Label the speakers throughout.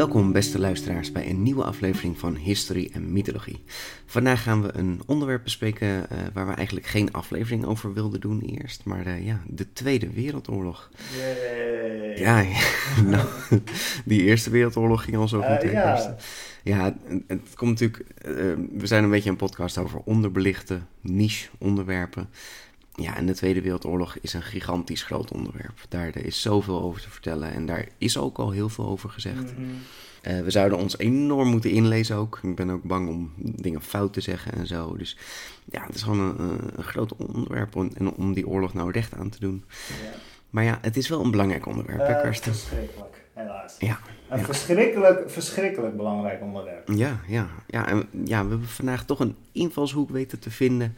Speaker 1: Welkom beste luisteraars bij een nieuwe aflevering van Historie en Mythologie. Vandaag gaan we een onderwerp bespreken eh, waar we eigenlijk geen aflevering over wilden doen eerst, maar eh, ja, de Tweede Wereldoorlog.
Speaker 2: Yay.
Speaker 1: Ja, nou, die Eerste Wereldoorlog ging al zo
Speaker 2: Eh,
Speaker 1: goed. hè,
Speaker 2: ja.
Speaker 1: eerste. ja, het komt natuurlijk, eh, we zijn een beetje een podcast over onderbelichte niche onderwerpen. Ja, en de Tweede Wereldoorlog is een gigantisch groot onderwerp. Daar is zoveel over te vertellen en daar is ook al heel veel over gezegd.
Speaker 2: Mhm.
Speaker 1: Eh, we zouden ons enorm moeten inlezen ook. Ik ben ook bang om dingen fout te zeggen en zo. Dus ja, het is gewoon een, een- groot onderwerp om, en om die oorlog nou recht aan te doen.
Speaker 2: Ja.
Speaker 1: Maar ja, het is wel een belangrijk onderwerp, hè,
Speaker 2: Eh,
Speaker 1: Karsten?
Speaker 2: verschrikkelijk, helaas.
Speaker 1: Ja,
Speaker 2: Een
Speaker 1: ja.
Speaker 2: verschrikkelijk, verschrikkelijk belangrijk onderwerp.
Speaker 1: Ja, ja, ja. En ja, we hebben vandaag toch een invalshoek weten te vinden.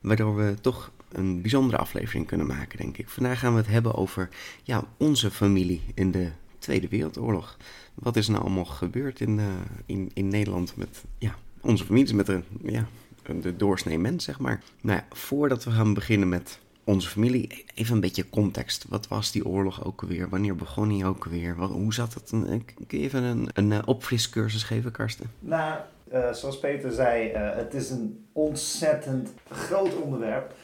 Speaker 1: Waardoor we toch een bijzondere aflevering kunnen maken, denk ik. Vandaag gaan we het hebben over ja, onze familie in de Tweede Wereldoorlog. Wat is nou allemaal gebeurd in, eh, in, in Nederland met ja, onze families, met de, ja, de doorsnee mens, zeg maar. Nou ja, voordat we gaan beginnen met onze familie, even een beetje context. Wat was die oorlog ook alweer? Wanneer begon die ook alweer? Wat, hoe zat het? Kun je even een, een eh, opfriscursus geven, Karsten?
Speaker 2: Nou, eh, zoals Peter zei, het is een ontzettend groot onderwerp.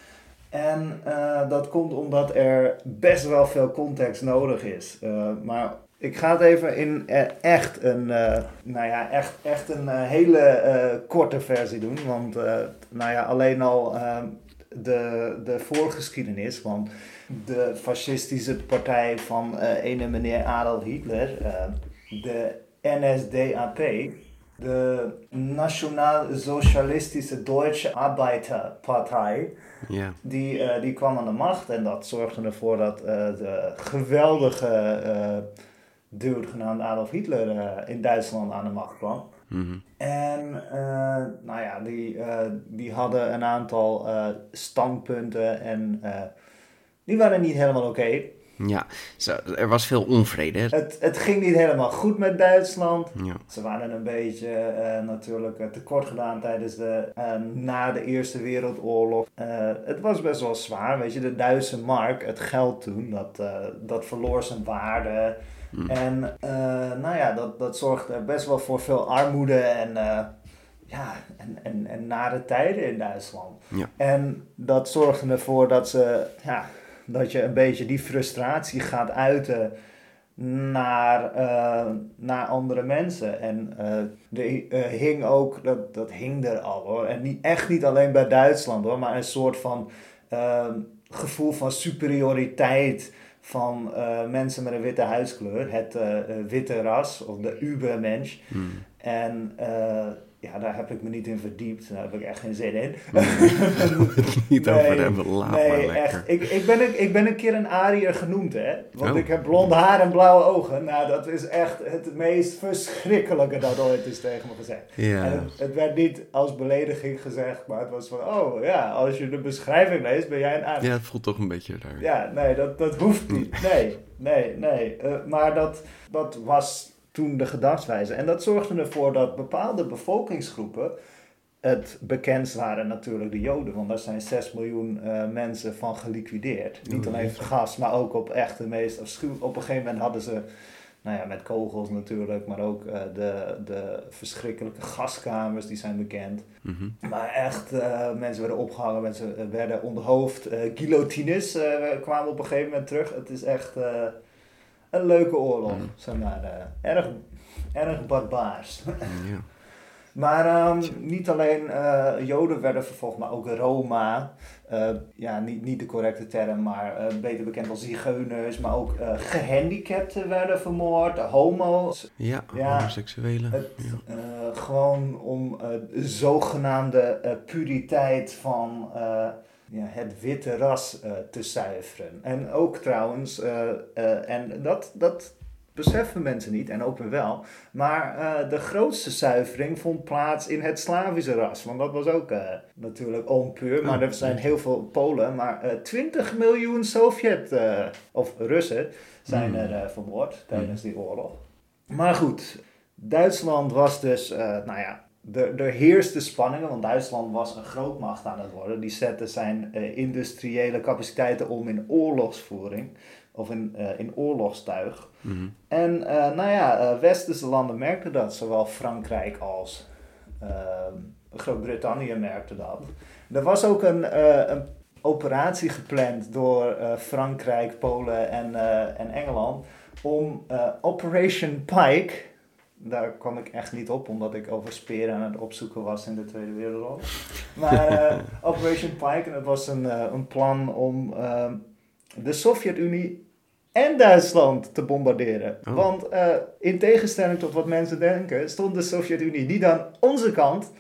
Speaker 2: En eh, dat komt omdat er best wel veel context nodig is. Eh, maar ik ga het even in eh, echt een, nou ja, echt, echt een hele korte versie doen. Want nou ja, alleen al eh, de, de voorgeschiedenis. Want de fascistische partij van ene meneer Adolf Hitler, de NSDAP, de Nationaal Socialistische Deutsche Arbeiterpartij,
Speaker 1: Ja,
Speaker 2: die, eh, die kwam aan de macht en dat zorgde ervoor dat eh, de geweldige eh dude genaamd Adolf Hitler in Duitsland aan de macht kwam.
Speaker 1: mhm.
Speaker 2: En nou ja, die, die hadden een aantal standpunten en die waren niet helemaal oké.
Speaker 1: Ja. Er was veel onvrede.
Speaker 2: Het, het ging niet helemaal goed met Duitsland.
Speaker 1: Ja,
Speaker 2: Ze waren een beetje eh, natuurlijk eh, tekort gedaan tijdens de, eh, na de Eerste Wereldoorlog. Het was best wel zwaar, weet je, de Duitse mark, het geld toen, dat, dat verloor zijn waarde. En eh, nou ja, dat, dat zorgde best wel voor veel armoede en, ja, en, en, en nare tijden in Duitsland.
Speaker 1: Ja.
Speaker 2: En dat zorgde ervoor dat, ze, ja, dat je een beetje die frustratie gaat uiten naar, eh, naar andere mensen. En er eh, hing ook, dat, dat hing er al hoor. En niet, echt niet alleen bij Duitsland hoor, maar een soort van eh, gevoel van superioriteit van mensen met een witte huidskleur. Het witte ras of de Ubermensch.
Speaker 1: Hmm.
Speaker 2: En ja, daar heb ik me niet in verdiept. Daar heb ik echt geen zin in.
Speaker 1: niet
Speaker 2: Nee,
Speaker 1: over hebben, laat maar lekker.
Speaker 2: echt. Ik, ik, ben een, ik ben een keer een Ariër genoemd, hè. Want
Speaker 1: Oh.
Speaker 2: ik heb blond haar en blauwe ogen. Nou, dat is echt het meest verschrikkelijke dat ooit is tegen me gezegd.
Speaker 1: Ja.
Speaker 2: En het, het werd niet als belediging gezegd, maar het was van... Oh ja, als je de beschrijving leest, ben jij een Ariër.
Speaker 1: ja, het voelt toch een beetje daar.
Speaker 2: Ja, nee, dat, dat hoeft niet. Nee, nee, nee. Eh, maar dat, dat was toen de gedachtswijze. En dat zorgde ervoor dat bepaalde bevolkingsgroepen het bekendst waren natuurlijk de Joden. Want daar zijn 6 miljoen eh, mensen van geliquideerd. Niet
Speaker 1: Oh,
Speaker 2: alleen gas, maar ook op echt de meest afschuwelijke... Op een gegeven moment hadden ze... Nou ja, met kogels natuurlijk, maar ook eh, de, de verschrikkelijke gaskamers, die zijn bekend.
Speaker 1: Mhm.
Speaker 2: Maar echt, eh, mensen werden opgehangen, mensen werden onthoofd. eh guillotines kwamen op een gegeven moment terug. Het is echt een leuke oorlog,
Speaker 1: Mm.
Speaker 2: zeg maar. eh, erg, erg barbaars.
Speaker 1: Ja.
Speaker 2: Maar ehm, niet alleen uh, Joden werden vervolgd, maar ook Roma. Uh, ja, niet, niet de correcte term, maar uh, beter bekend als zigeuners. Maar ook gehandicapten werden vermoord, homo's.
Speaker 1: Ja, ja homoseksuelen. Het,
Speaker 2: ja. gewoon om de zogenaamde puriteit van ja, het witte ras te zuiveren. En ook trouwens, en dat, dat beseffen mensen niet, en ook weer wel. Maar uh, de grootste zuivering vond plaats in het Slavische ras. Want dat was ook uh, natuurlijk onpuur. Maar er zijn heel veel Polen. Maar uh, eh, 20 miljoen Sovjet- of Russen zijn hmm. er vermoord tijdens die oorlog. Maar goed, Duitsland was dus, nou ja, er, er heerste spanningen, want Duitsland was een grootmacht aan het worden. Die zette zijn industriële capaciteiten om in oorlogsvoering of in, uh, in oorlogstuig. Mhm. En uh, nou ja, westerse landen merkten dat, zowel Frankrijk als ehm, Groot-Brittannië merkten dat. Er was ook een, een operatie gepland door Frankrijk, Polen en, en Engeland om Operation Pike, daar kwam ik echt niet op, omdat ik over speren aan het opzoeken was in de Tweede Wereldoorlog. Maar Operation Pike, en het was een, een plan om ehm, de Sovjet-Unie en Duitsland te bombarderen. Oh. Want uh, in tegenstelling tot wat mensen denken, stond de Sovjet-Unie niet aan onze kant,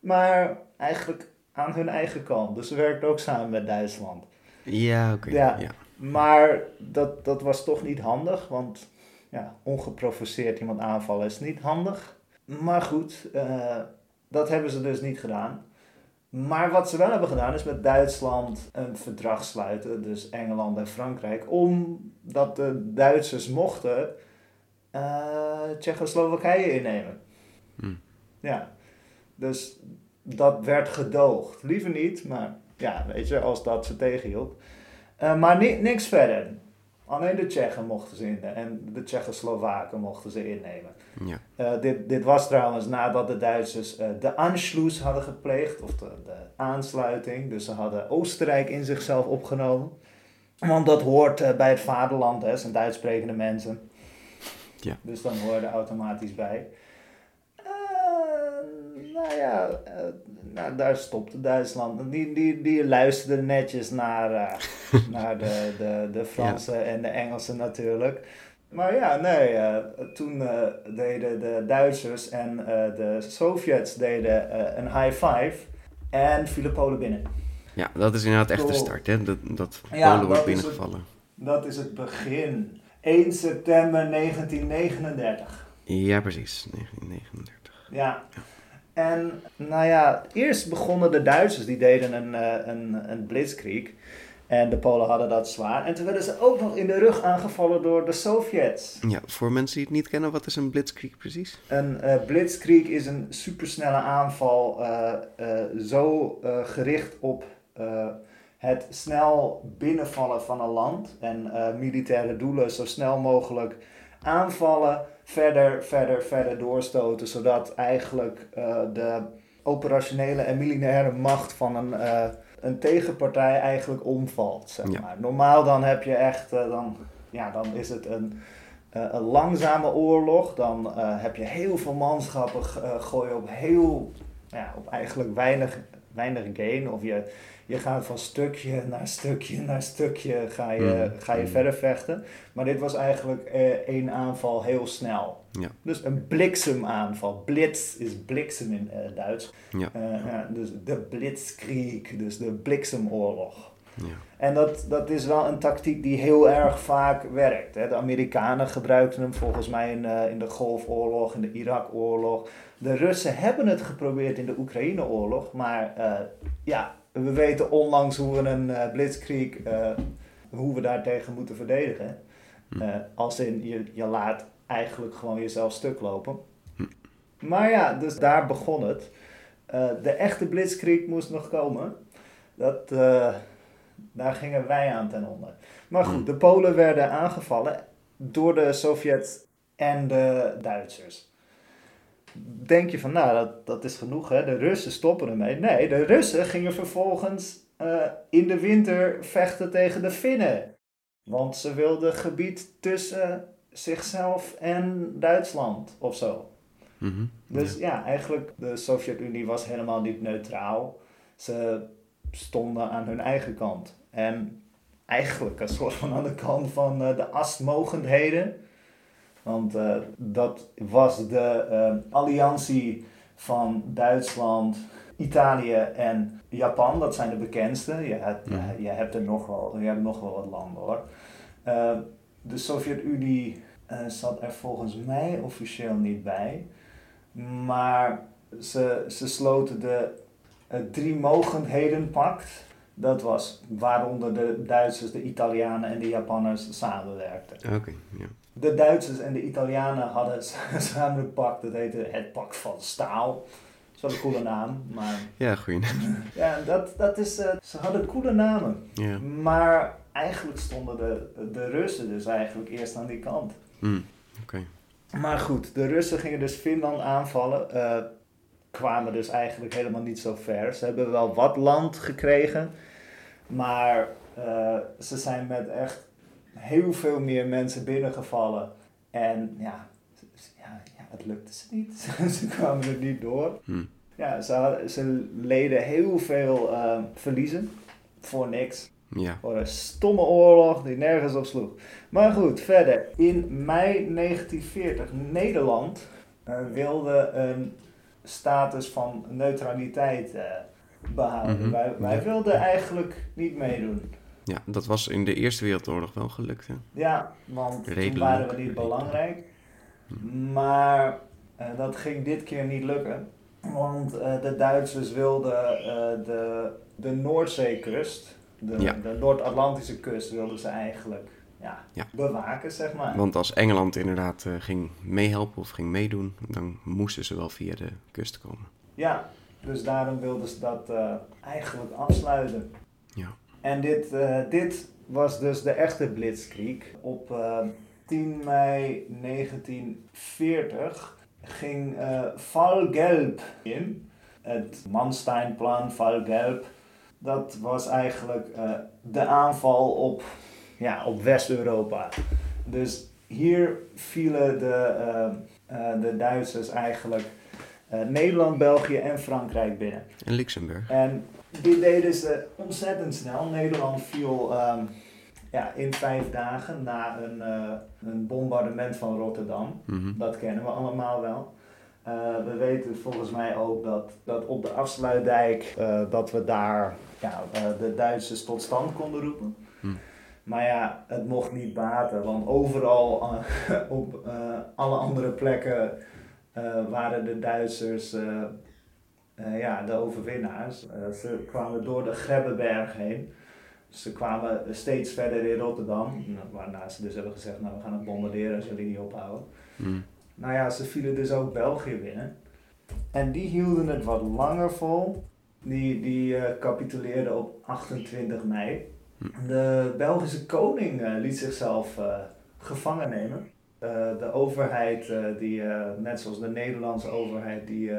Speaker 2: maar eigenlijk aan hun eigen kant. Dus ze werkten ook samen met Duitsland.
Speaker 1: Ja, oké. Ja.
Speaker 2: Maar dat, dat was toch niet handig, want ja, ongeprovoceerd iemand aanvallen is niet handig. Maar goed, uh, dat hebben ze dus niet gedaan. Maar wat ze wel hebben gedaan is met Duitsland een verdrag sluiten, dus Engeland en Frankrijk, omdat de Duitsers mochten uh, Tsjechoslowakije innemen. Hm. Ja, dus dat werd gedoogd. Liever niet, maar ja, weet je, als dat ze tegenhield. Uh, maar ni niks verder. Alleen de Tsjechen mochten ze innemen en de Tsjechoslowaken mochten ze innemen. Ja. Uh, dit, dit was trouwens nadat de Duitsers uh, de Anschluss hadden gepleegd, of de, de, aansluiting. Dus ze hadden Oostenrijk in zichzelf opgenomen. Want dat hoort uh, bij het vaderland, hè, zijn Duits sprekende mensen. Ja. Dus dan hoorde automatisch bij. Nou ja, nou, daar stopte Duitsland. Die, die, die luisterde netjes naar, uh, naar de, de, de Fransen en de Engelsen natuurlijk. Maar ja, nee, uh, toen deden de Duitsers en de Sovjets deden een high five en vielen Polen binnen.
Speaker 1: Ja, dat is inderdaad echt de start, hè? Dat, dat Polen wordt binnengevallen.
Speaker 2: dat is het begin. 1 september 1939. Ja,
Speaker 1: precies, 1939.
Speaker 2: ja. ja. En nou ja, eerst begonnen de Duitsers, die deden een, uh, een, een blitzkrieg. En de Polen hadden dat zwaar. En toen werden ze ook nog in de rug aangevallen door de Sovjets.
Speaker 1: Ja, voor mensen die het niet kennen, wat is een blitzkrieg precies?
Speaker 2: Een uh, blitzkrieg is een supersnelle aanval, uh, zo gericht op het snel binnenvallen van een land. En militaire doelen zo snel mogelijk aanvallen verder, verder, verder doorstoten, zodat eigenlijk uh, de operationele en militaire macht van een, uh, een tegenpartij eigenlijk omvalt. Zeg maar. Normaal dan heb je echt, uh, dan, ja, dan is het een, een langzame oorlog, dan heb je heel veel manschappen gooien op heel, ja, op eigenlijk weinig, weinig gain, of je je gaat van stukje naar stukje naar stukje ga je, mm. ga je mm. verder vechten. Maar dit was eigenlijk eh, één aanval heel snel. Ja. Dus een bliksemaanval. Blitz is bliksem in uh, Duits. Ja. Uh, ja. dus de blitzkrieg, dus de bliksemoorlog. Ja. En dat, dat is wel een tactiek die heel erg vaak werkt. Hè. De Amerikanen gebruikten hem volgens mij in, uh, in de Golfoorlog, in de Irakoorlog. De Russen hebben het geprobeerd in de Oekraïneoorlog, maar ja, we weten onlangs hoe we een uh, blitzkrieg, uh, hoe we daartegen moeten verdedigen. Uh, als in, je, je laat eigenlijk gewoon jezelf stuk lopen. Hm. Maar ja, dus daar begon het. de echte blitzkrieg moest nog komen. Dat, daar gingen wij aan ten onder. Maar goed, hm. de Polen werden aangevallen door de Sovjets en de Duitsers denk je van, nou, dat, dat is genoeg, hè? de Russen stoppen ermee. Nee, de Russen gingen vervolgens uh, in de winter vechten tegen de Finnen. Want ze wilden gebied tussen zichzelf en Duitsland of zo.
Speaker 1: Mhm.
Speaker 2: Dus ja. eigenlijk de Sovjet-Unie was helemaal niet neutraal. Ze stonden aan hun eigen kant. En eigenlijk een soort van aan de kant van eh, de astmogendheden. Want eh, dat was de eh, alliantie van Duitsland, Italië en Japan. Dat zijn de bekendste. Je hebt,
Speaker 1: Mhm.
Speaker 2: je hebt er nog wel, je hebt nog wel wat landen hoor. Eh, de Sovjet-Unie eh, zat er volgens mij officieel niet bij. Maar ze, ze sloten de drie mogendheden-pact. Dat was waaronder de Duitsers, de Italianen en de Japanners samenwerkten.
Speaker 1: Oké, ja.
Speaker 2: De Duitsers en de Italianen hadden samen een pact, dat heette het pact van staal. Dat is wel een coole naam, maar
Speaker 1: Ja, goeie naam.
Speaker 2: ja, dat, dat is, eh, ze hadden coole namen.
Speaker 1: Ja.
Speaker 2: Maar eigenlijk stonden de, de Russen dus eigenlijk eerst aan die kant.
Speaker 1: Mm, Oké.
Speaker 2: Maar goed, de Russen gingen dus Finland aanvallen. eh, kwamen dus eigenlijk helemaal niet zo ver. Ze hebben wel wat land gekregen. Maar eh, ze zijn met echt heel veel meer mensen binnengevallen. En ja, ja, ja het lukte ze niet. ze kwamen er niet door.
Speaker 1: Hm.
Speaker 2: Ja, ze, ze leden heel veel eh, verliezen. Voor niks.
Speaker 1: Ja.
Speaker 2: Voor een stomme oorlog die nergens op sloeg. Maar goed, verder. In mei 1940, Nederland eh, wilde een status van neutraliteit eh, behouden.
Speaker 1: Mhm,
Speaker 2: Wij, wilden eigenlijk niet meedoen.
Speaker 1: Ja, dat was in de Eerste Wereldoorlog wel gelukt, hè?
Speaker 2: Ja, want toen waren we niet
Speaker 1: redelijk.
Speaker 2: belangrijk. Maar eh, dat ging dit keer niet lukken. Want eh, de Duitsers wilden eh, de, de Noordzeekust, de,
Speaker 1: Ja.
Speaker 2: de Noord-Atlantische kust, wilden ze eigenlijk ja,
Speaker 1: Ja.
Speaker 2: bewaken, zeg maar.
Speaker 1: Want als Engeland inderdaad ging meehelpen of ging meedoen, dan moesten ze wel via de kust komen.
Speaker 2: Ja, dus daarom wilden ze dat eigenlijk afsluiten.
Speaker 1: Ja.
Speaker 2: En dit, eh, dit was dus de echte Blitzkrieg. Op eh, 10 mei 1940 ging eh Val Gelb in. Het Mansteinplan Val Gelb. Dat was eigenlijk eh, de aanval op, ja, op West-Europa. Dus hier vielen de, eh, eh, de Duitsers eigenlijk eh, Nederland, België en Frankrijk binnen.
Speaker 1: En Luxemburg.
Speaker 2: En dit deden ze ontzettend snel. Nederland viel ehm, ja, in vijf dagen na een, eh, een bombardement van Rotterdam.
Speaker 1: Mhm.
Speaker 2: Dat kennen we allemaal wel. Eh, we weten volgens mij ook dat, dat op de afsluitdijk, eh, dat we daar ja, eh, de Duitsers tot stand konden roepen.
Speaker 1: Hm.
Speaker 2: Maar ja, het mocht niet baten, want overal eh, op eh, alle andere plekken eh, waren de Duitsers eh, eh, ja, de overwinnaars. Eh, ze kwamen door de Grebbeberg heen. Ze kwamen steeds verder in Rotterdam, waarna ze dus hebben gezegd, nou we gaan het bombarderen als jullie niet ophouden.
Speaker 1: Mm.
Speaker 2: Nou ja, ze vielen dus ook België binnen. En die hielden het wat langer vol. Die, die eh, capituleerden op 28 mei. De Belgische koning eh, liet zichzelf eh, gevangen nemen. Eh, de overheid, eh, die, eh, net zoals de Nederlandse overheid, die,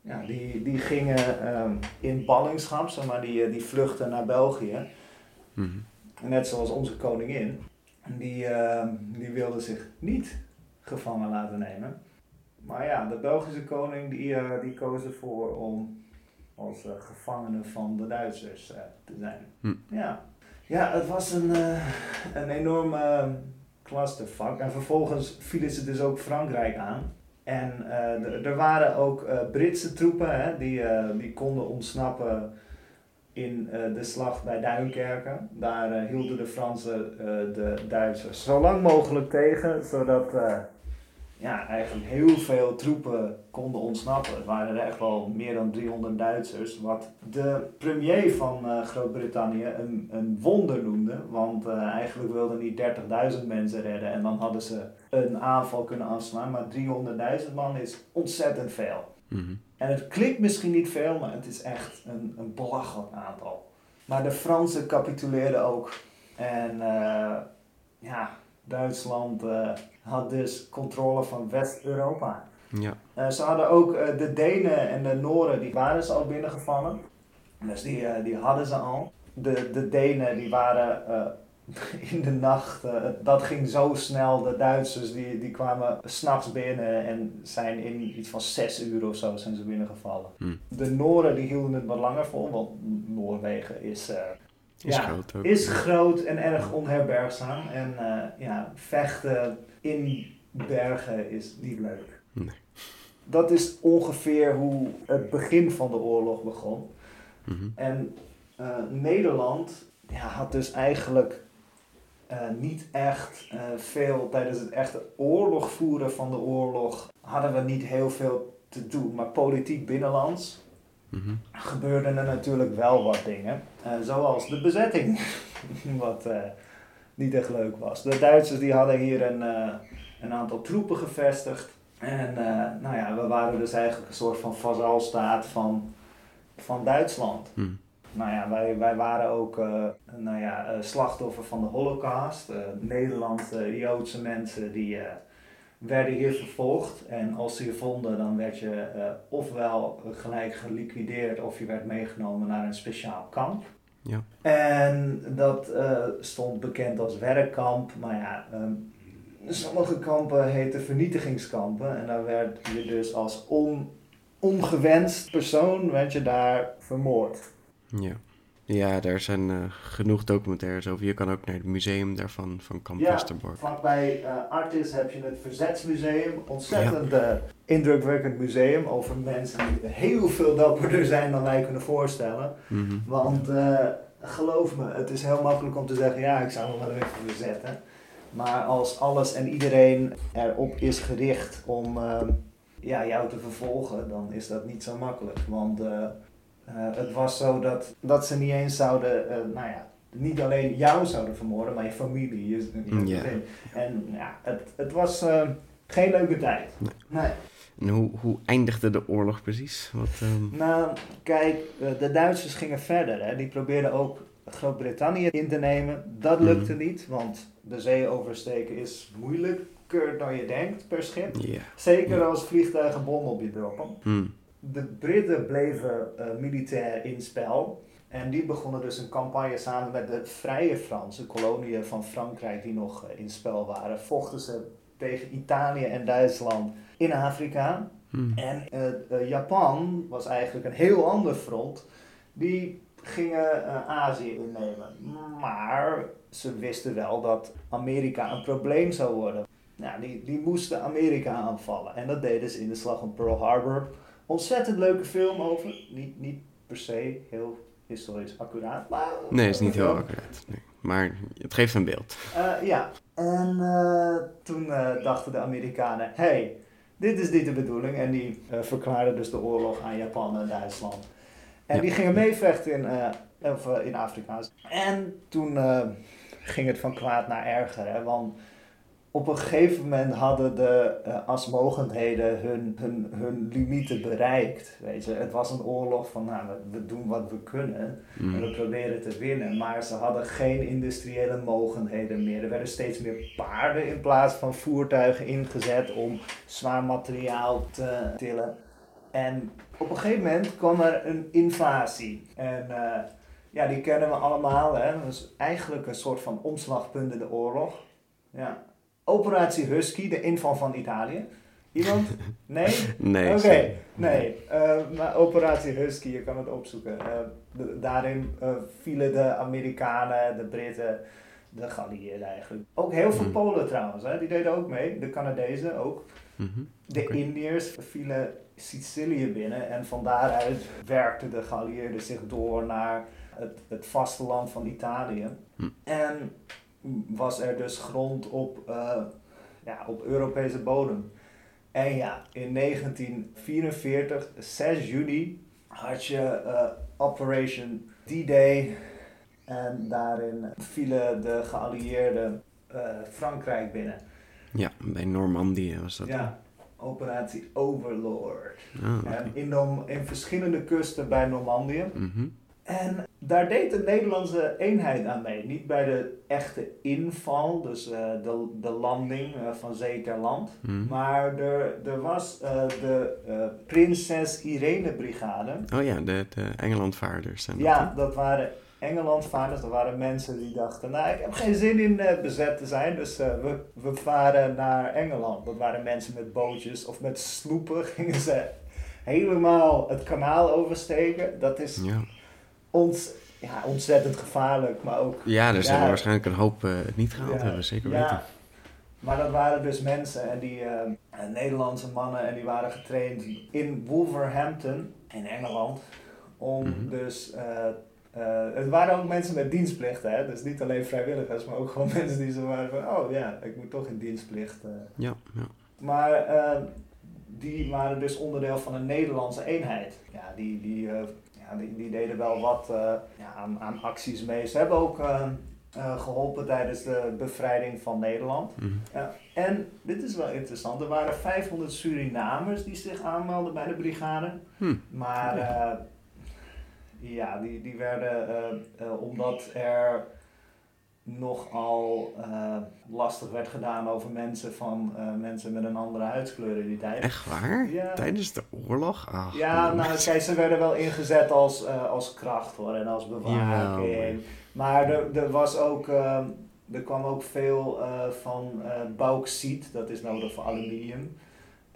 Speaker 2: ja, die, die gingen ehm, in ballingschap, zeg maar, die, die vluchten naar België.
Speaker 1: Mhm.
Speaker 2: Net zoals onze koningin. Die, ehm, die wilde zich niet gevangen laten nemen. Maar ja, de Belgische koning die, die koos ervoor om als gevangene van de Duitsers te zijn.
Speaker 1: Hm.
Speaker 2: Ja. ja, het was een, een enorme clusterfuck. En vervolgens vielen ze dus ook Frankrijk aan. En eh, er- waren ook eh, Britse troepen hè, die, eh, die konden ontsnappen in de slag bij Duinkerken. Daar hielden de Fransen de Duitsers zo lang mogelijk tegen, zodat ja, eigenlijk heel veel troepen konden ontsnappen. Het waren er echt wel meer dan 300 Duitsers, wat de premier van eh, Groot-Brittannië een, een wonder noemde. Want eh, eigenlijk wilden die 30.000 mensen redden en dan hadden ze een aanval kunnen afslaan. Maar 300.000 man is ontzettend veel.
Speaker 1: Mhm.
Speaker 2: En het klinkt misschien niet veel, maar het is echt een, een belachelijk aantal. Maar de Fransen capituleerden ook. En eh, ja, Duitsland had dus controle van West-Europa.
Speaker 1: Ja.
Speaker 2: Eh, ze hadden ook eh, de Denen en de Noren, die waren ze al binnengevallen. Dus die, eh, die hadden ze al. De, de Denen die waren in de nacht, dat ging zo snel. De Duitsers die, die kwamen s'nachts binnen en zijn in iets van zes uur of zo zijn ze binnengevallen.
Speaker 1: Hmm.
Speaker 2: De Noren die hielden het wat langer vol, want Noorwegen is,
Speaker 1: is,
Speaker 2: ja,
Speaker 1: groot, ook.
Speaker 2: is groot en erg onherbergzaam. En ja, vechten in bergen is niet leuk.
Speaker 1: Nee.
Speaker 2: Dat is ongeveer hoe het begin van de oorlog begon.
Speaker 1: Mhm.
Speaker 2: En uh, Nederland ja, had dus eigenlijk uh, niet echt uh, veel tijdens het echte oorlog voeren van de oorlog. Hadden we niet heel veel te doen. Maar politiek binnenlands
Speaker 1: Mhm.
Speaker 2: gebeurden er natuurlijk wel wat dingen. zoals de bezetting, wat niet echt leuk was. De Duitsers die hadden hier een, een aantal troepen gevestigd. En nou ja, we waren dus eigenlijk een soort van vazalstaat van, van Duitsland.
Speaker 1: Mhm.
Speaker 2: Nou ja, wij, wij waren ook uh, nou ja, uh, slachtoffer van de holocaust. Uh, Nederlandse Joodse mensen die werden hier vervolgd. En als ze je vonden, dan werd je ofwel gelijk geliquideerd of je werd meegenomen naar een speciaal kamp.
Speaker 1: Ja.
Speaker 2: En dat stond bekend als werkkamp. Maar ja, um, sommige kampen heten vernietigingskampen. En daar werd je dus als on, ongewenst persoon werd je daar vermoord.
Speaker 1: Ja. Ja, daar zijn uh, genoeg documentaires over. Je kan ook naar het museum daarvan, van Kamp
Speaker 2: ja,
Speaker 1: Westerbork.
Speaker 2: vlakbij uh, Artis heb je het Verzetsmuseum. Ontzettend ja. uh, indrukwekkend museum over mensen die heel veel dapperder zijn dan wij kunnen voorstellen.
Speaker 1: Mm -hmm.
Speaker 2: Want geloof me, het is heel makkelijk om te zeggen, ja, ik zou me wel even verzetten. Maar als alles en iedereen erop is gericht om ja, jou te vervolgen, dan is dat niet zo makkelijk. Want het was zo dat, dat ze niet eens zouden, uh, nou ja, niet alleen jou zouden vermoorden, maar je familie. Je, je
Speaker 1: Ja.
Speaker 2: En ja, het, het was uh, geen leuke tijd.
Speaker 1: Nee.
Speaker 2: nee.
Speaker 1: En hoe, hoe eindigde de oorlog precies? Wat, um...
Speaker 2: Nou, kijk, de Duitsers gingen verder. Hè. Die probeerden ook Groot-Brittannië in te nemen. Dat lukte
Speaker 1: Mm.
Speaker 2: niet, want de zee oversteken is moeilijker dan je denkt per schip. Zeker als vliegtuigen bommen op je droppen.
Speaker 1: Hmm.
Speaker 2: De Britten bleven uh, militair in spel. En die begonnen dus een campagne samen met de Vrije Franse koloniën van Frankrijk die nog uh, in spel waren. Vochten ze tegen Italië en Duitsland in Afrika.
Speaker 1: Hmm.
Speaker 2: En uh, Japan was eigenlijk een heel ander front. Die gingen Azië innemen. Maar ze wisten wel dat Amerika een probleem zou worden. Nou, die, die moesten Amerika aanvallen. En dat deden ze in de slag van Pearl Harbor. Ontzettend leuke film over. Niet, niet per se heel historisch accuraat. Maar
Speaker 1: Nee, is niet heel accuraat. Nee. Maar het geeft een beeld.
Speaker 2: Uh, ja, en uh, toen uh, dachten de Amerikanen: hey, dit is niet de bedoeling. En die verklaarden dus de oorlog aan Japan en Duitsland. En
Speaker 1: Ja.
Speaker 2: die gingen meevechten in, of, in Afrika. En toen ging het van kwaad naar erger. Hè? Want op een gegeven moment hadden de uh, asmogendheden hun, hun, hun limieten bereikt. Weet je? Het was een oorlog van, nou, we, doen wat we kunnen en we
Speaker 1: Hmm.
Speaker 2: proberen te winnen. Maar ze hadden geen industriële mogendheden meer. Er werden steeds meer paarden in plaats van voertuigen ingezet om zwaar materiaal te tillen. En op een gegeven moment kwam er een invasie. En uh, ja, die kennen we allemaal. Hè? Dat is eigenlijk een soort van omslagpunt in de oorlog. Ja. Operatie Husky, de inval van Italië. Iemand? Nee?
Speaker 1: Nee.
Speaker 2: Oké, nee. Uh, maar Operatie Husky, je kan het opzoeken. Uh, de, daarin uh, vielen de Amerikanen, de Britten, de geallieerden eigenlijk. Ook heel veel
Speaker 1: Hmm.
Speaker 2: Polen trouwens, hè? die deden ook mee. De Canadezen ook.
Speaker 1: Mhm.
Speaker 2: De
Speaker 1: Oké.
Speaker 2: Indiërs vielen Sicilië binnen en van daaruit werkten de geallieerden zich door naar het, het vasteland van Italië.
Speaker 1: Hm.
Speaker 2: En was er dus grond op, uh, ja, op Europese bodem. En ja, in 1944, 6 juni, had je uh, Operation D-Day. En daarin vielen de geallieerden uh, Frankrijk binnen.
Speaker 1: Ja, bij Normandië was dat.
Speaker 2: Ja, operatie Overlord.
Speaker 1: Ah.
Speaker 2: En in, in verschillende kusten bij Normandië.
Speaker 1: Mhm.
Speaker 2: En daar deed de Nederlandse eenheid aan mee. Niet bij de echte inval, dus uh, de, de landing uh, van zee ter land.
Speaker 1: Mhm.
Speaker 2: Maar er, er was uh, de Prinses Irene Brigade.
Speaker 1: Oh ja, de, de Engelandvaarders. dat,
Speaker 2: Ja, dat waren Engeland varen. Dus er waren mensen die dachten, nou ik heb geen zin in bezet te zijn, dus we, we varen naar Engeland. Dat waren mensen met bootjes of met sloepen gingen ze helemaal het kanaal oversteken. Dat is
Speaker 1: Ja,
Speaker 2: ons, ja, ontzettend gevaarlijk, maar ook...
Speaker 1: ja er zijn
Speaker 2: Ja.
Speaker 1: waarschijnlijk een hoop eh, het niet gehaald
Speaker 2: Ja.
Speaker 1: hebben, zeker
Speaker 2: Ja,
Speaker 1: weten.
Speaker 2: Maar dat waren dus mensen en die eh, Nederlandse mannen en die waren getraind in Wolverhampton in Engeland. Om
Speaker 1: Mhm.
Speaker 2: dus. eh, het waren ook mensen met dienstplicht, hè? dus niet alleen vrijwilligers, maar ook gewoon mensen die zo waren van: oh ja, ik moet toch in dienstplicht.
Speaker 1: Ja, ja.
Speaker 2: Maar die waren dus onderdeel van een Nederlandse eenheid. Ja, die, die, ja, die, die deden wel wat eh, ja, aan, aan acties mee. Ze hebben ook eh, eh, geholpen tijdens de bevrijding van Nederland.
Speaker 1: Mhm.
Speaker 2: Ja, en dit is wel interessant. Er waren 500 Surinamers die zich aanmelden bij de brigade.
Speaker 1: Hm.
Speaker 2: Maar eh, ja, die, die werden, eh, eh, omdat er nogal eh, lastig werd gedaan over mensen van eh, mensen met een andere huidskleur in die tijd.
Speaker 1: Echt waar?
Speaker 2: Ja.
Speaker 1: Tijdens de oorlog? Ach,
Speaker 2: Ja, nou kijk, ze werden wel ingezet als, eh, als kracht hoor en als bewaking. Maar er, er was ook, er kwam ook veel van bauxiet, dat is nodig voor aluminium.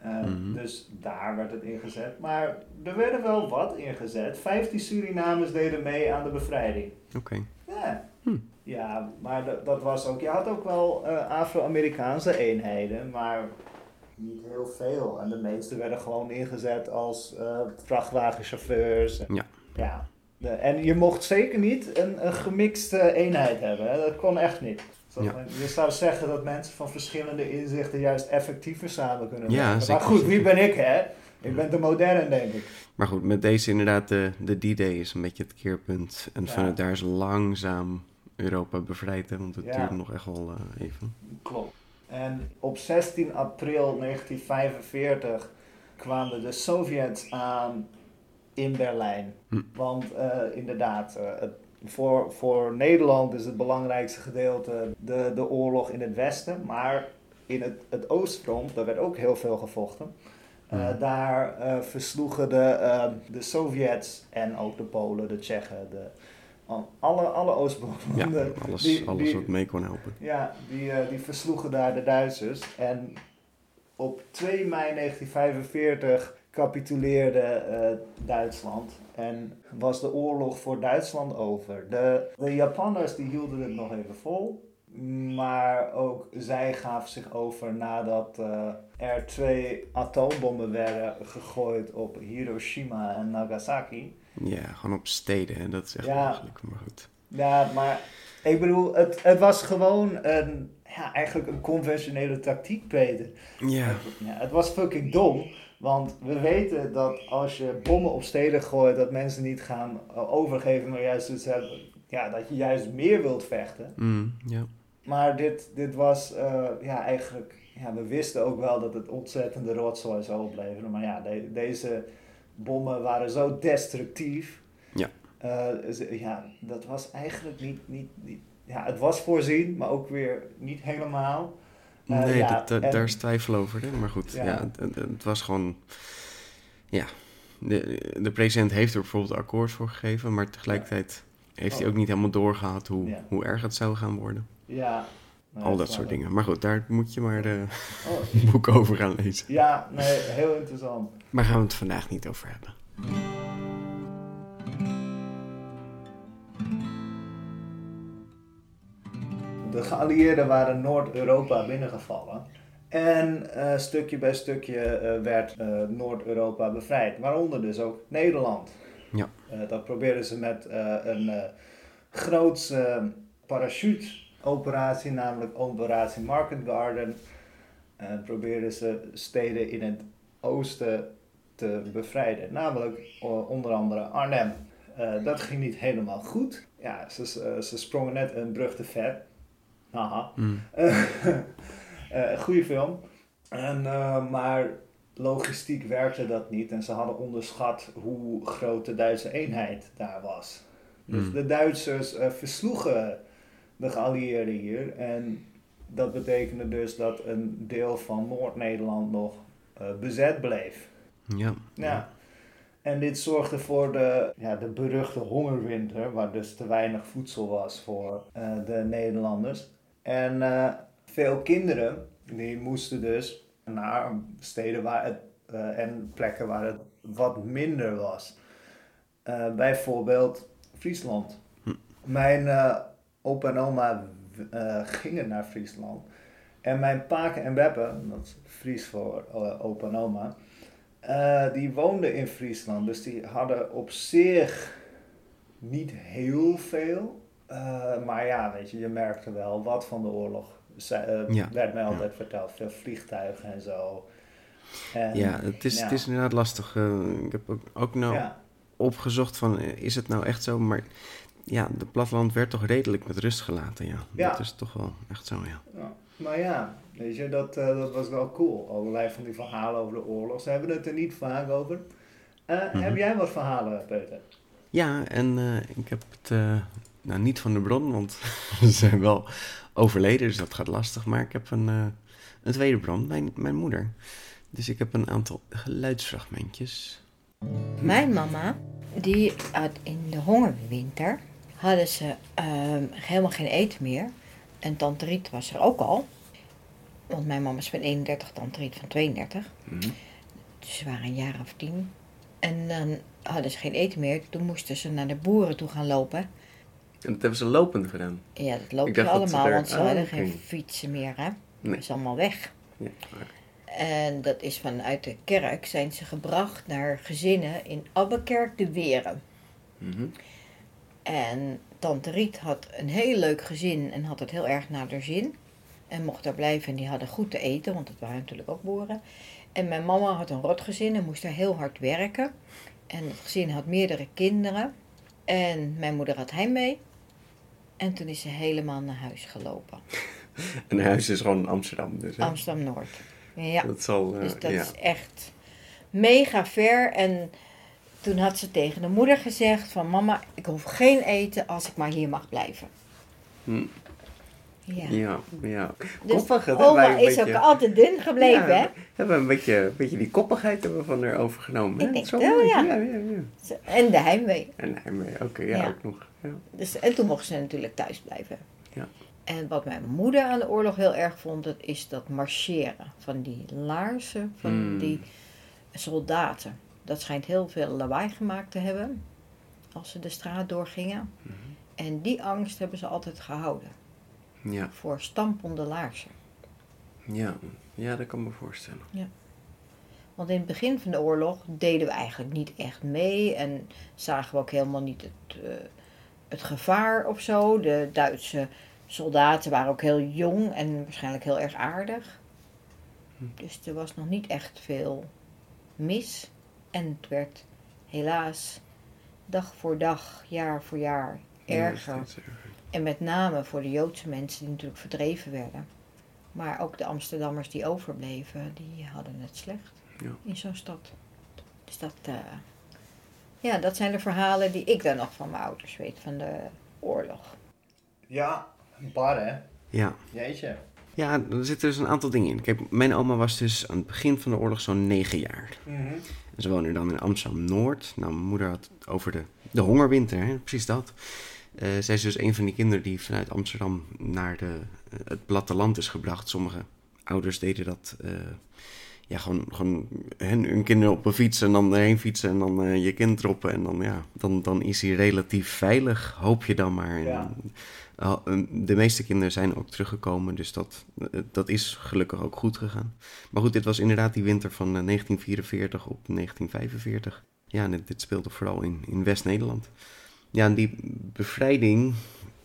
Speaker 1: Mhm.
Speaker 2: Dus daar werd het ingezet. Maar er werden wel wat ingezet. 15 Surinamers deden mee aan de bevrijding.
Speaker 1: Oké.
Speaker 2: Ja,
Speaker 1: Hm.
Speaker 2: ja maar dat, dat was ook. Je had ook wel eh, Afro-Amerikaanse eenheden, maar niet heel veel. En de meeste werden gewoon ingezet als eh, vrachtwagenchauffeurs.
Speaker 1: Ja.
Speaker 2: ja. De, en je mocht zeker niet een, een gemixte eenheid hebben. Hè? Dat kon echt niet.
Speaker 1: Ja.
Speaker 2: Je zou zeggen dat mensen van verschillende inzichten juist effectiever samen kunnen
Speaker 1: Ja,
Speaker 2: werken. Maar goed, wie ben ik hè? Ik ben te modern denk ik.
Speaker 1: Maar goed, met deze inderdaad, de, de D-Day is een beetje het keerpunt. En
Speaker 2: Ja.
Speaker 1: vanuit daar is langzaam Europa bevrijd, hè, want het
Speaker 2: Ja.
Speaker 1: duurde nog echt wel eh, even.
Speaker 2: Klopt. En op 16 april 1945 kwamen de Sovjets aan in Berlijn.
Speaker 1: Hm.
Speaker 2: Want eh, inderdaad, eh, het, voor, voor Nederland is het belangrijkste gedeelte de, de oorlog in het westen. Maar in het, het oostfront, daar werd ook heel veel gevochten.
Speaker 1: Hm.
Speaker 2: daar versloegen de, de Sovjets en ook de Polen, de Tsjechen, de, alle, alle
Speaker 1: Ja, alles,
Speaker 2: die-
Speaker 1: alles
Speaker 2: die-
Speaker 1: wat mee kon helpen.
Speaker 2: ja, die, eh, die versloegen daar de Duitsers. En op 2 mei 1945 capituleerde eh, Duitsland. En was de oorlog voor Duitsland over. De, de Japanners die hielden het nog even vol. Maar ook zij gaven zich over nadat eh, er twee atoombommen werden gegooid op Hiroshima en Nagasaki.
Speaker 1: Ja, gewoon op steden, hè, dat is echt
Speaker 2: Ja.
Speaker 1: mogelijk, maar goed.
Speaker 2: Ja, maar ik bedoel, het, het was gewoon een, ja, eigenlijk een conventionele tactiek, Peter.
Speaker 1: Ja,
Speaker 2: Ja, het was fucking dom, want we weten dat als je bommen op steden gooit, dat mensen niet gaan eh, overgeven, maar juist iets hebben, ja, dat je juist meer wilt vechten.
Speaker 1: mm, ja.
Speaker 2: Maar dit, dit was, eh, ja, eigenlijk, ja, we wisten ook wel dat het ontzettende rotzooi zou opleveren, maar ja, de- deze bommen waren zo destructief.
Speaker 1: Ja.
Speaker 2: Eh, ja, dat was eigenlijk niet, niet, niet, ja, het was voorzien, maar ook weer niet helemaal. Eh,
Speaker 1: nee,
Speaker 2: ja,
Speaker 1: dat, dat-
Speaker 2: en-
Speaker 1: daar is twijfel over. Hè? Maar goed,
Speaker 2: Ja.
Speaker 1: ja. het, was gewoon... Ja, de, de president heeft er bijvoorbeeld akkoord voor gegeven... maar tegelijkertijd heeft hij
Speaker 2: Oh.
Speaker 1: ook niet helemaal doorgehad hoe, hoe erg het zou gaan worden.
Speaker 2: Ja. Nee,
Speaker 1: Al dat soort dingen. Maar goed, daar moet je maar de
Speaker 2: Oh,
Speaker 1: boek over gaan lezen.
Speaker 2: ja, nee, heel interessant.
Speaker 1: Maar gaan we het vandaag niet over hebben.
Speaker 2: De geallieerden waren Noord-Europa binnengevallen. En eh, stukje bij stukje eh, werd eh, Noord-Europa bevrijd. Waaronder dus ook Nederland.
Speaker 1: Ja.
Speaker 2: Eh, dat probeerden ze met eh, een eh grootse parachute-operatie, namelijk Operatie Market Garden. Eh, probeerden ze steden in het oosten te bevrijden. Namelijk onder andere Arnhem. Eh, dat ging niet helemaal goed. Ja, ze, ze, ze sprongen net een brug te ver. Haha.
Speaker 1: Mm.
Speaker 2: Eh, eh, goede film. En, eh, maar logistiek werkte dat niet. En ze hadden onderschat hoe groot de Duitse eenheid daar was. Dus
Speaker 1: Mm.
Speaker 2: de Duitsers versloegen de geallieerden hier. En dat betekende dus dat een deel van Noord-Nederland nog eh, bezet bleef.
Speaker 1: Ja.
Speaker 2: Ja. En dit zorgde voor de, ja, de beruchte hongerwinter, waar dus te weinig voedsel was voor eh, de Nederlanders. En eh, veel kinderen die moesten dus naar steden waar het, en plekken waar het wat minder was. Bijvoorbeeld Friesland. Mijn eh, opa en oma eh, gingen naar Friesland. En mijn paken en beppen, dat is Fries voor eh, opa en oma, eh, die woonden in Friesland. Dus die hadden op zich niet heel veel. Maar ja, weet je, je merkte wel wat van de oorlog. Zij,
Speaker 1: Ja,
Speaker 2: werd mij
Speaker 1: ja.
Speaker 2: altijd verteld. Veel vliegtuigen en zo. En,
Speaker 1: Ja, het is,
Speaker 2: ja.
Speaker 1: het is inderdaad lastig. Ik heb ook, ook nou opgezocht van, is het nou echt zo? Maar ja, de platteland werd toch redelijk met rust gelaten, ja.
Speaker 2: Ja.
Speaker 1: Dat is toch wel echt zo, ja.
Speaker 2: ja. Maar ja, weet je, dat, eh, dat was wel cool. Allerlei van die verhalen over de oorlog. Ze hebben het er niet vaak over. Eh,
Speaker 1: Mhm.
Speaker 2: Heb jij wat verhalen, Peter?
Speaker 1: Ja, en eh, ik heb het, eh, nou niet van de bron, want ze zijn wel overleden, dus dat gaat lastig. Maar ik heb een, eh, een tweede bron, mijn, mijn moeder. Dus ik heb een aantal geluidsfragmentjes.
Speaker 3: Mijn mama, die had in de hongerwinter, hadden ze ehm, helemaal geen eten meer. En tante Riet was er ook al. Want mijn mama is van 31, tante Riet van 32. Dus ze waren een jaar of tien. En dan hadden ze geen eten meer. Toen moesten ze naar de boeren toe gaan lopen.
Speaker 1: En dat hebben ze lopend gedaan.
Speaker 3: Ja, dat lopen
Speaker 1: dacht
Speaker 3: ze allemaal, want ze
Speaker 1: Ah,
Speaker 3: hadden geen fietsen meer. Hè?
Speaker 1: Nee.
Speaker 3: Dat is allemaal weg.
Speaker 1: Ja,
Speaker 3: En dat is vanuit de kerk zijn ze gebracht naar gezinnen in Abbekerk de Weren.
Speaker 1: Mhm.
Speaker 3: En tante Riet had een heel leuk gezin en had het heel erg naar haar zin. En mocht daar blijven en die hadden goed te eten, want het waren natuurlijk ook boeren. En mijn mama had een rotgezin en moest daar heel hard werken. En het gezin had meerdere kinderen. En mijn moeder had heimwee. En toen is ze helemaal naar huis gelopen.
Speaker 1: En huis is gewoon in Amsterdam, dus hè?
Speaker 3: Amsterdam-Noord. Ja.
Speaker 1: dat zal, eh,
Speaker 3: Dus dat
Speaker 1: ja.
Speaker 3: is echt mega ver. En toen had ze tegen de moeder gezegd van mama, ik hoef geen eten als ik maar hier mag blijven.
Speaker 1: Hm.
Speaker 3: Ja.
Speaker 1: Ja, ja.
Speaker 3: Dus
Speaker 1: Koppig, dat
Speaker 3: oma
Speaker 1: een
Speaker 3: is
Speaker 1: beetje-
Speaker 3: ook altijd dun gebleven,
Speaker 1: ja,
Speaker 3: hè?
Speaker 1: Hebben we een beetje, een beetje die koppigheid hebben we van haar overgenomen.
Speaker 3: Ik
Speaker 1: hè?
Speaker 3: denk
Speaker 1: Zo
Speaker 3: wel, ja.
Speaker 1: ja,
Speaker 3: En de heimwee.
Speaker 1: En hij oké, ja,
Speaker 3: Ja.
Speaker 1: ook nog. Ja.
Speaker 3: Dus, en toen mocht ze natuurlijk thuis blijven.
Speaker 1: Ja.
Speaker 3: En wat mijn moeder aan de oorlog heel erg vond, dat is dat marcheren. Van die laarzen, van
Speaker 1: Hmm.
Speaker 3: die soldaten. Dat schijnt heel veel lawaai gemaakt te hebben als ze de straat doorgingen.
Speaker 1: Mhm.
Speaker 3: En die angst hebben ze altijd gehouden
Speaker 1: Ja,
Speaker 3: voor stampende laarzen.
Speaker 1: ja, ja, dat kan ik me voorstellen.
Speaker 3: Want in het begin van de oorlog deden we eigenlijk niet echt mee en zagen we ook helemaal niet het, eh, het gevaar of zo. De Duitse soldaten waren ook heel jong en waarschijnlijk heel erg aardig. Dus er was nog niet echt veel mis. En het werd helaas dag voor dag, jaar voor jaar erger.
Speaker 1: Ja.
Speaker 3: En met name voor de Joodse mensen die natuurlijk verdreven werden. Maar ook de Amsterdammers die overbleven, die hadden het slecht
Speaker 1: Ja.
Speaker 3: in zo'n stad. Dus dat, eh, ja, dat zijn de verhalen die ik dan nog van mijn ouders weet, van de oorlog.
Speaker 2: Ja, bar hè?
Speaker 1: Ja.
Speaker 2: Jeetje.
Speaker 1: ja, er zitten dus een aantal dingen in. Kijk, mijn oma was dus aan het begin van de oorlog zo'n negen jaar.
Speaker 2: Mhm.
Speaker 1: Ze woonde dan in Amsterdam-Noord. Nou, mijn moeder had het over de, de hongerwinter, hè? precies dat. Eh, zij is dus een van die kinderen die vanuit Amsterdam naar de, het platteland is gebracht. Sommige ouders deden dat eh, ja, gewoon, gewoon hun, hun kinderen op een fiets en dan erheen fietsen en dan eh, je kind droppen. En dan, ja, dan, dan is hij relatief veilig, hoop je dan maar.
Speaker 2: Ja.
Speaker 1: eh, de meeste kinderen zijn ook teruggekomen, dus dat, eh, dat is gelukkig ook goed gegaan. Maar goed, dit was inderdaad die winter van eh, 1944 op 1945. Ja, en dit, dit speelde vooral in, in West-Nederland. Ja, en die bevrijding,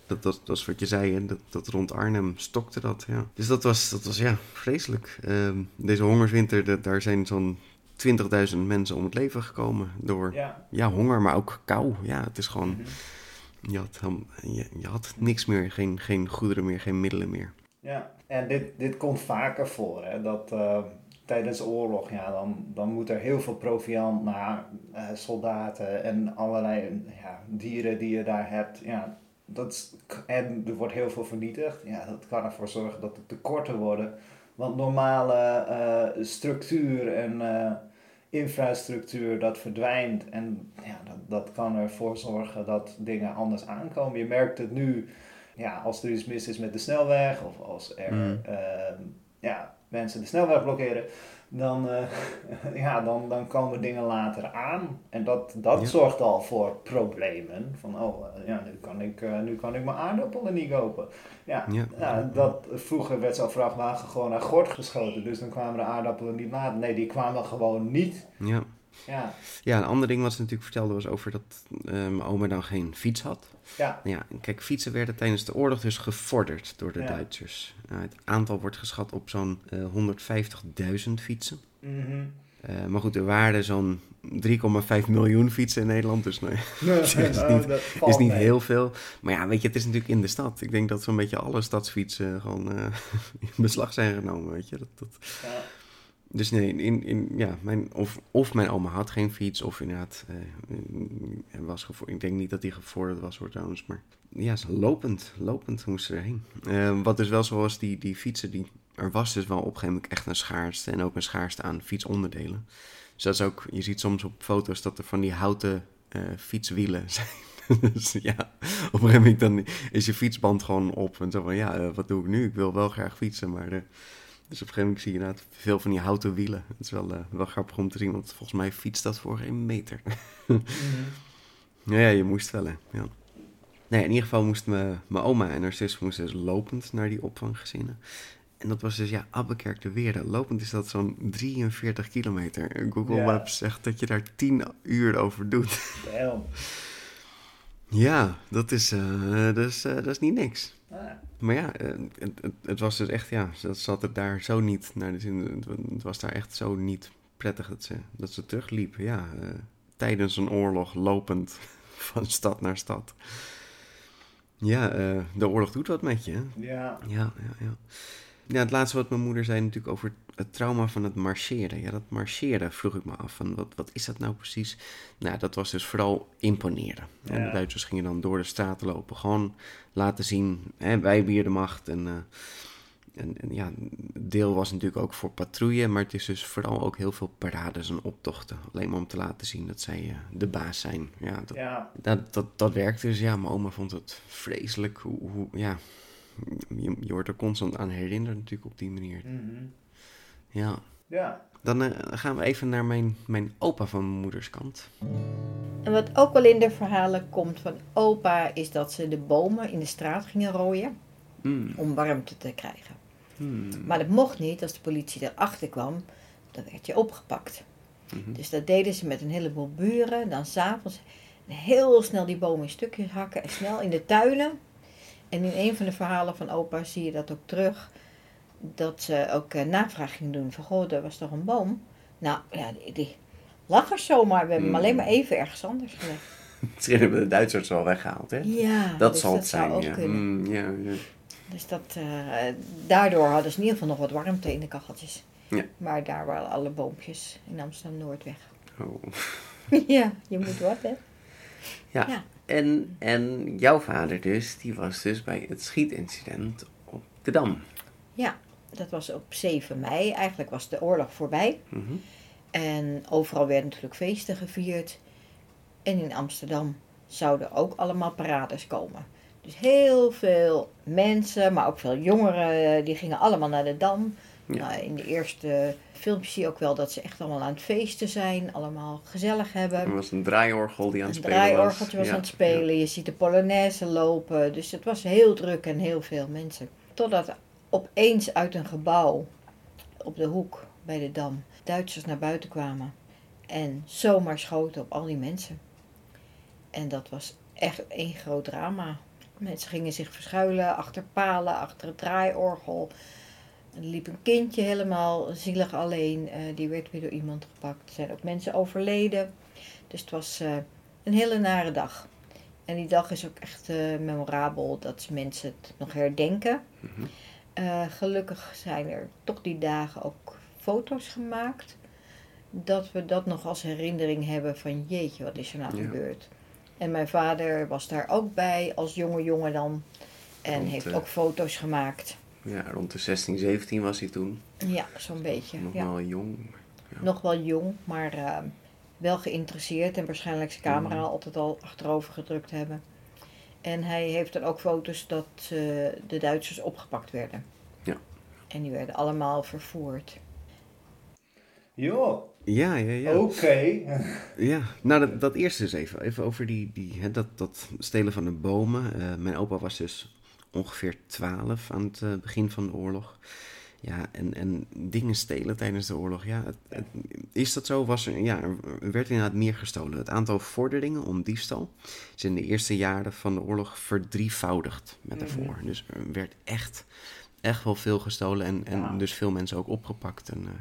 Speaker 1: dat, dat, dat is wat je zei, hè, dat, dat rond Arnhem stokte dat. Ja. Dus dat was, dat was ja, vreselijk. Ehm, deze hongerswinter, daar zijn zo'n 20.000 mensen om het leven gekomen door ja.
Speaker 2: Ja.
Speaker 1: honger, maar ook kou. Ja, het is gewoon,
Speaker 2: Mhm.
Speaker 1: je had, je, je had niks meer, geen, geen goederen meer, geen middelen meer.
Speaker 2: Ja, en dit, dit komt vaker voor, hè? dat eh, tijdens de oorlog, ja, dan, dan moet er heel veel proviant naar eh, soldaten en allerlei ja, dieren die je daar hebt. Ja, dat en er wordt heel veel vernietigd. Ja, dat kan ervoor zorgen dat er tekorten worden. Want normale eh, structuur en eh, infrastructuur dat verdwijnt en ja, dat, dat kan ervoor zorgen dat dingen anders aankomen. Je merkt het nu, ja, als er iets mis is met de snelweg of als er
Speaker 1: Mm.
Speaker 2: ehm, ja, mensen de snelweg blokkeren, dan, eh, ja, dan, dan komen dingen later aan. En dat, dat
Speaker 1: Ja.
Speaker 2: zorgt al voor problemen. Van, oh, eh, ja, nu kan ik, eh, nu kan ik mijn aardappelen niet kopen. Ja,
Speaker 1: Ja.
Speaker 2: nou, dat, vroeger werd zo'n vrachtwagen gewoon naar gort geschoten. Dus dan kwamen de aardappelen niet later. Nee, die kwamen gewoon niet.
Speaker 1: Ja.
Speaker 2: Ja,
Speaker 1: ja, een ander ding wat ze natuurlijk vertelde was over dat eh, mijn oma dan geen fiets had.
Speaker 2: ja,
Speaker 1: Nou ja, kijk, fietsen werden tijdens de oorlog dus gevorderd door de
Speaker 2: Ja.
Speaker 1: Duitsers. Nou, het aantal wordt geschat op zo'n eh, 150.000 fietsen.
Speaker 2: Mhm.
Speaker 1: Eh, maar goed, er waren zo'n 3,5 miljoen fietsen in Nederland, dus nee, is
Speaker 2: Nou,
Speaker 1: niet- is niet heel veel. Maar ja, weet je, het is natuurlijk in de stad. Ik denk dat zo'n beetje alle stadsfietsen gewoon in beslag zijn genomen, weet je. Dat, dat...
Speaker 2: Ja.
Speaker 1: Dus nee, in, in, ja, mijn, of, of mijn oma had geen fiets, of inderdaad, eh, was ik denk niet dat die gevorderd was hoor trouwens, maar ja, ze- lopend, lopend moesten ze erheen. Eh, wat dus wel zo was, die, die fietsen, die, er was dus wel op een gegeven moment echt een schaarste en ook een schaarste aan fietsonderdelen. Dus dat is ook, je ziet soms op foto's dat er van die houten eh, fietswielen zijn. dus ja, op een gegeven moment dan is je fietsband gewoon op en zo van, ja, wat doe ik nu? Ik wil wel graag fietsen, maar... dus op een gegeven moment zie je inderdaad veel van die houten wielen. Het is wel, eh, wel grappig om te zien, want volgens mij fietst dat voor geen meter.
Speaker 2: Mhm.
Speaker 1: ja, ja, je moest wel, hè. Ja. Nee, in ieder geval moest mijn oma en haar zus moesten dus lopend naar die opvanggezinnen. En dat was dus, ja, Abbekerk de Weerde. Lopend is dat zo'n 43 kilometer. Google
Speaker 2: Ja.
Speaker 1: Maps zegt dat je daar 10 uur over doet.
Speaker 2: Damn.
Speaker 1: ja, dat is, eh, dat, is, eh, dat is niet niks. Maar ja, eh, het, het, het was dus echt, ja, dat zat het daar zo niet naar de zin. Het, wa- het was daar echt zo niet prettig dat ze, dat ze terugliepen. Ja, tijdens een oorlog lopend van stad naar stad. Ja, de oorlog doet wat met je. hè?
Speaker 2: ja.
Speaker 1: Ja, ja, ja. Ja, het laatste wat mijn moeder zei natuurlijk over het trauma van het marcheren. Ja, dat marcheren vroeg ik me af. Van wat, wat is dat nou precies? Nou, dat was dus vooral imponeren. En de Duitsers gingen dan door de straten lopen. Gewoon laten zien, hè, wij hebben hier de macht. En, eh, en, en ja, deel was natuurlijk ook voor patrouille. Maar het is dus vooral ook heel veel parades en optochten. Alleen maar om te laten zien dat zij eh, de baas zijn. Ja, dat,
Speaker 2: ja.
Speaker 1: dat, dat, dat werkte dus, ja. Mijn oma vond het vreselijk. Hoe, hoe, ja, je, je wordt er constant aan herinnerd natuurlijk op die manier.
Speaker 2: Mhm.
Speaker 1: Ja.
Speaker 2: Ja.
Speaker 1: Dan eh, gaan we even naar mijn, mijn opa van mijn moeders kant.
Speaker 3: En wat ook wel in de verhalen komt van opa, is dat ze de bomen in de straat gingen rooien
Speaker 1: Hmm.
Speaker 3: om warmte te krijgen.
Speaker 1: Hmm.
Speaker 3: Maar dat mocht niet, als de politie erachter kwam, dan werd je opgepakt.
Speaker 1: Mhm.
Speaker 3: Dus dat deden ze met een heleboel buren. Dan s'avonds heel snel die bomen in stukjes hakken en snel in de tuinen. En in een van de verhalen van opa zie je dat ook terug. Dat ze ook eh, navraag gingen doen van, goh, er was toch een boom? Nou, ja, die, die lag er zomaar. We hebben hem
Speaker 1: Hmm.
Speaker 3: alleen maar even ergens anders gelegd.
Speaker 1: Misschien hebben de Duitsers wel weggehaald, hè?
Speaker 3: Ja,
Speaker 1: Dat
Speaker 3: dus
Speaker 1: zal het zijn, ja.
Speaker 3: kunnen.
Speaker 1: Hmm, ja, ja.
Speaker 3: Dus dat, eh, daardoor hadden ze in ieder geval nog wat warmte in de kacheltjes.
Speaker 1: Ja.
Speaker 3: Maar daar waren alle boompjes in Amsterdam-Noord weg.
Speaker 1: Oh.
Speaker 3: ja, je moet wat, hè?
Speaker 1: Ja.
Speaker 3: Ja.
Speaker 1: En, en jouw vader dus, die was dus bij het schietincident op de Dam.
Speaker 3: Ja, dat was op 7 mei. Eigenlijk was de oorlog voorbij.
Speaker 1: Mhm.
Speaker 3: En overal werden natuurlijk feesten gevierd. En in Amsterdam zouden ook allemaal parades komen. Dus heel veel mensen, maar ook veel jongeren, die gingen allemaal naar de Dam.
Speaker 1: Ja.
Speaker 3: Nou, in de eerste filmpjes zie je ook wel dat ze echt allemaal aan het feesten zijn. Allemaal gezellig hebben.
Speaker 1: Er was een draaiorgel die aan het
Speaker 3: Een
Speaker 1: spelen was.
Speaker 3: draaiorgeltje was
Speaker 1: Ja,
Speaker 3: aan het spelen. Je ziet de Polonaise lopen. Dus het was heel druk en heel veel mensen. Totdat opeens uit een gebouw op de hoek bij de Dam Duitsers naar buiten kwamen. En zomaar schoten op al die mensen. En dat was echt één groot drama. Mensen gingen zich verschuilen achter palen, achter het draaiorgel. Er liep een kindje helemaal zielig alleen. eh, die werd weer door iemand gepakt. Er zijn ook mensen overleden. Dus het was eh, een hele nare dag. En die dag is ook echt eh, memorabel dat mensen het nog herdenken.
Speaker 1: Mhm.
Speaker 3: Gelukkig zijn er toch die dagen ook foto's gemaakt. Dat we dat nog als herinnering hebben van jeetje, wat is er nou
Speaker 1: Ja.
Speaker 3: gebeurd. En mijn vader was daar ook bij als jonge jongen dan. En heeft ook foto's gemaakt.
Speaker 1: Ja, rond de 16, 17 was hij toen.
Speaker 3: Ja, zo'n beetje.
Speaker 1: Nog
Speaker 3: Ja.
Speaker 1: wel jong.
Speaker 3: Nog wel jong, maar eh, wel geïnteresseerd en waarschijnlijk zijn camera
Speaker 1: Mhm.
Speaker 3: altijd al achterover gedrukt hebben. En hij heeft dan ook foto's dat eh, de Duitsers opgepakt werden.
Speaker 1: Ja.
Speaker 3: En die werden allemaal vervoerd.
Speaker 2: Joh,
Speaker 1: Ja, ja, ja.
Speaker 2: oké.
Speaker 1: Ja, nou dat, dat eerste is even, even over die, die, hè, dat, dat stelen van de bomen. Eh, mijn opa was dus ongeveer 12 aan het eh, begin van de oorlog. Ja, en, en dingen stelen tijdens de oorlog, ja. Het, het- is dat zo? Was er, ja, er werd inderdaad meer gestolen. Het aantal vorderingen om diefstal is in de eerste jaren van de oorlog verdrievoudigd met daarvoor. Dus er werd echt, echt wel veel gestolen en, en
Speaker 2: Ja.
Speaker 1: dus veel mensen ook opgepakt. En, eh,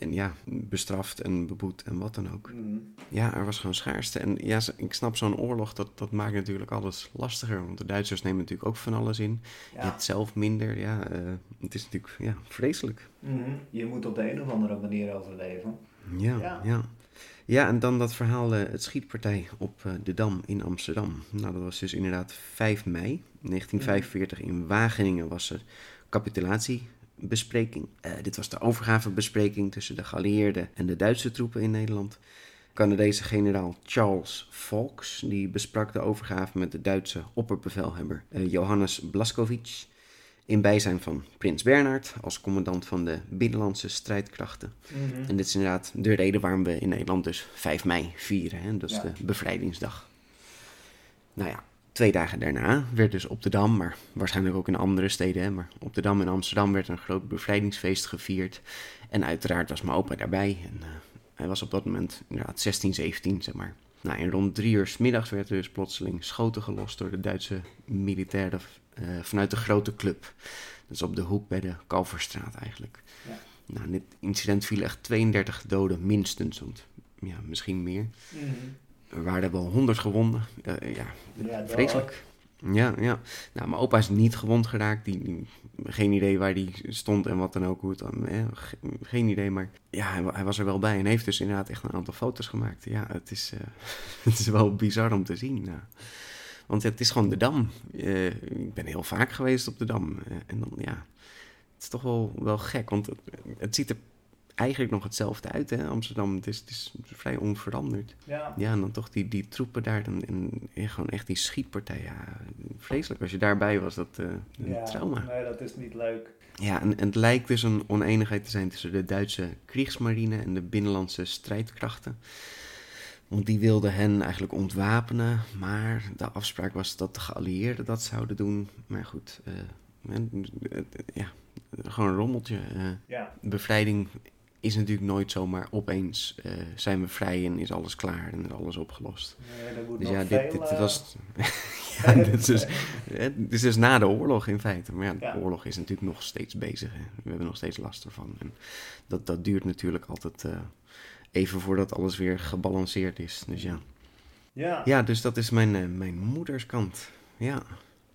Speaker 1: en ja, bestraft en beboet en wat dan ook.
Speaker 2: Mhm.
Speaker 1: Ja, er was gewoon schaarste. En ja, ik snap zo'n oorlog, dat, dat maakt natuurlijk alles lastiger. Want de Duitsers nemen natuurlijk ook van alles in. Je
Speaker 2: Ja.
Speaker 1: hebt zelf minder. Ja, eh, het is natuurlijk ja, vreselijk.
Speaker 2: Mhm. Je moet op de een of andere manier overleven.
Speaker 1: Ja,
Speaker 2: Ja.
Speaker 1: ja. ja. en dan dat verhaal, eh, het schietpartij op eh, de Dam in Amsterdam. Nou, dat was dus inderdaad 5 mei 1945 in Wageningen was er capitulatiebespreking. Eh, dit was de overgavebespreking tussen de geallieerden en de Duitse troepen in Nederland. Canadese generaal Charles Fawkes die besprak de overgave met de Duitse opperbevelhebber eh, Johannes Blaskowitz. In bijzijn van Prins Bernhard als commandant van de binnenlandse strijdkrachten. En dit is inderdaad de reden waarom we in Nederland dus 5 mei vieren. Hè? Dat is
Speaker 2: Ja.
Speaker 1: de bevrijdingsdag. Nou ja, twee dagen daarna werd dus op de Dam, maar waarschijnlijk ook in andere steden, hè, maar op de Dam in Amsterdam werd een groot bevrijdingsfeest gevierd. En uiteraard was mijn opa daarbij. En eh, hij was op dat moment inderdaad 16, 17, zeg maar. Nou, en rond drie uur 's middags werd er dus plotseling schoten gelost door de Duitse militairen eh, vanuit de grote club. Dat is op de hoek bij de Kalverstraat eigenlijk.
Speaker 2: Ja.
Speaker 1: Nou, in dit incident vielen echt 32 doden minstens, want ja, misschien meer. Er waren wel 100 gewonden. Ja, vreselijk. Ja, ja. Nou, mijn opa is niet gewond geraakt. Die, die- geen idee waar die stond en wat dan ook. Hoe het dan, hè, ge- geen idee, maar ja, hij, wa- hij was er wel bij. En heeft dus inderdaad echt een aantal foto's gemaakt. Ja, het is, eh, het is wel bizar om te zien. Want het is gewoon de Dam. Eh, ik ben heel vaak geweest op de Dam. Eh, en dan, ja, het is toch wel, wel gek. Want het, het ziet er eigenlijk nog hetzelfde uit, hè, Amsterdam. Het is, het is vrij onveranderd.
Speaker 2: Ja.
Speaker 1: Ja, en dan toch die, die troepen daar. En, en, en gewoon echt die schietpartij. Ja, vreselijk. Als je daarbij was, dat een
Speaker 2: ja.
Speaker 1: trauma.
Speaker 2: Nee, dat is niet leuk.
Speaker 1: Ja, en, en het lijkt dus een oneenigheid te zijn tussen de Duitse Kriegsmarine en de binnenlandse strijdkrachten. Want die wilden hen eigenlijk ontwapenen, maar de afspraak was dat de geallieerden dat zouden doen. Maar goed, eh, ja, gewoon een rommeltje. eh.
Speaker 2: Ja.
Speaker 1: bevrijding is natuurlijk nooit zomaar opeens eh, zijn we vrij en is alles klaar en is alles opgelost.
Speaker 2: Nee,
Speaker 1: Dus ja, dit, dit
Speaker 2: eh,
Speaker 1: was. ja, dit is, hè, dit is dus na de oorlog in feite. Maar ja, de
Speaker 2: Ja.
Speaker 1: oorlog is natuurlijk nog steeds bezig. Hè. We hebben nog steeds last ervan. En dat, dat duurt natuurlijk altijd eh, even voordat alles weer gebalanceerd is. Dus ja,
Speaker 2: Ja,
Speaker 1: ja dus dat is mijn, eh, mijn moederskant. Ja.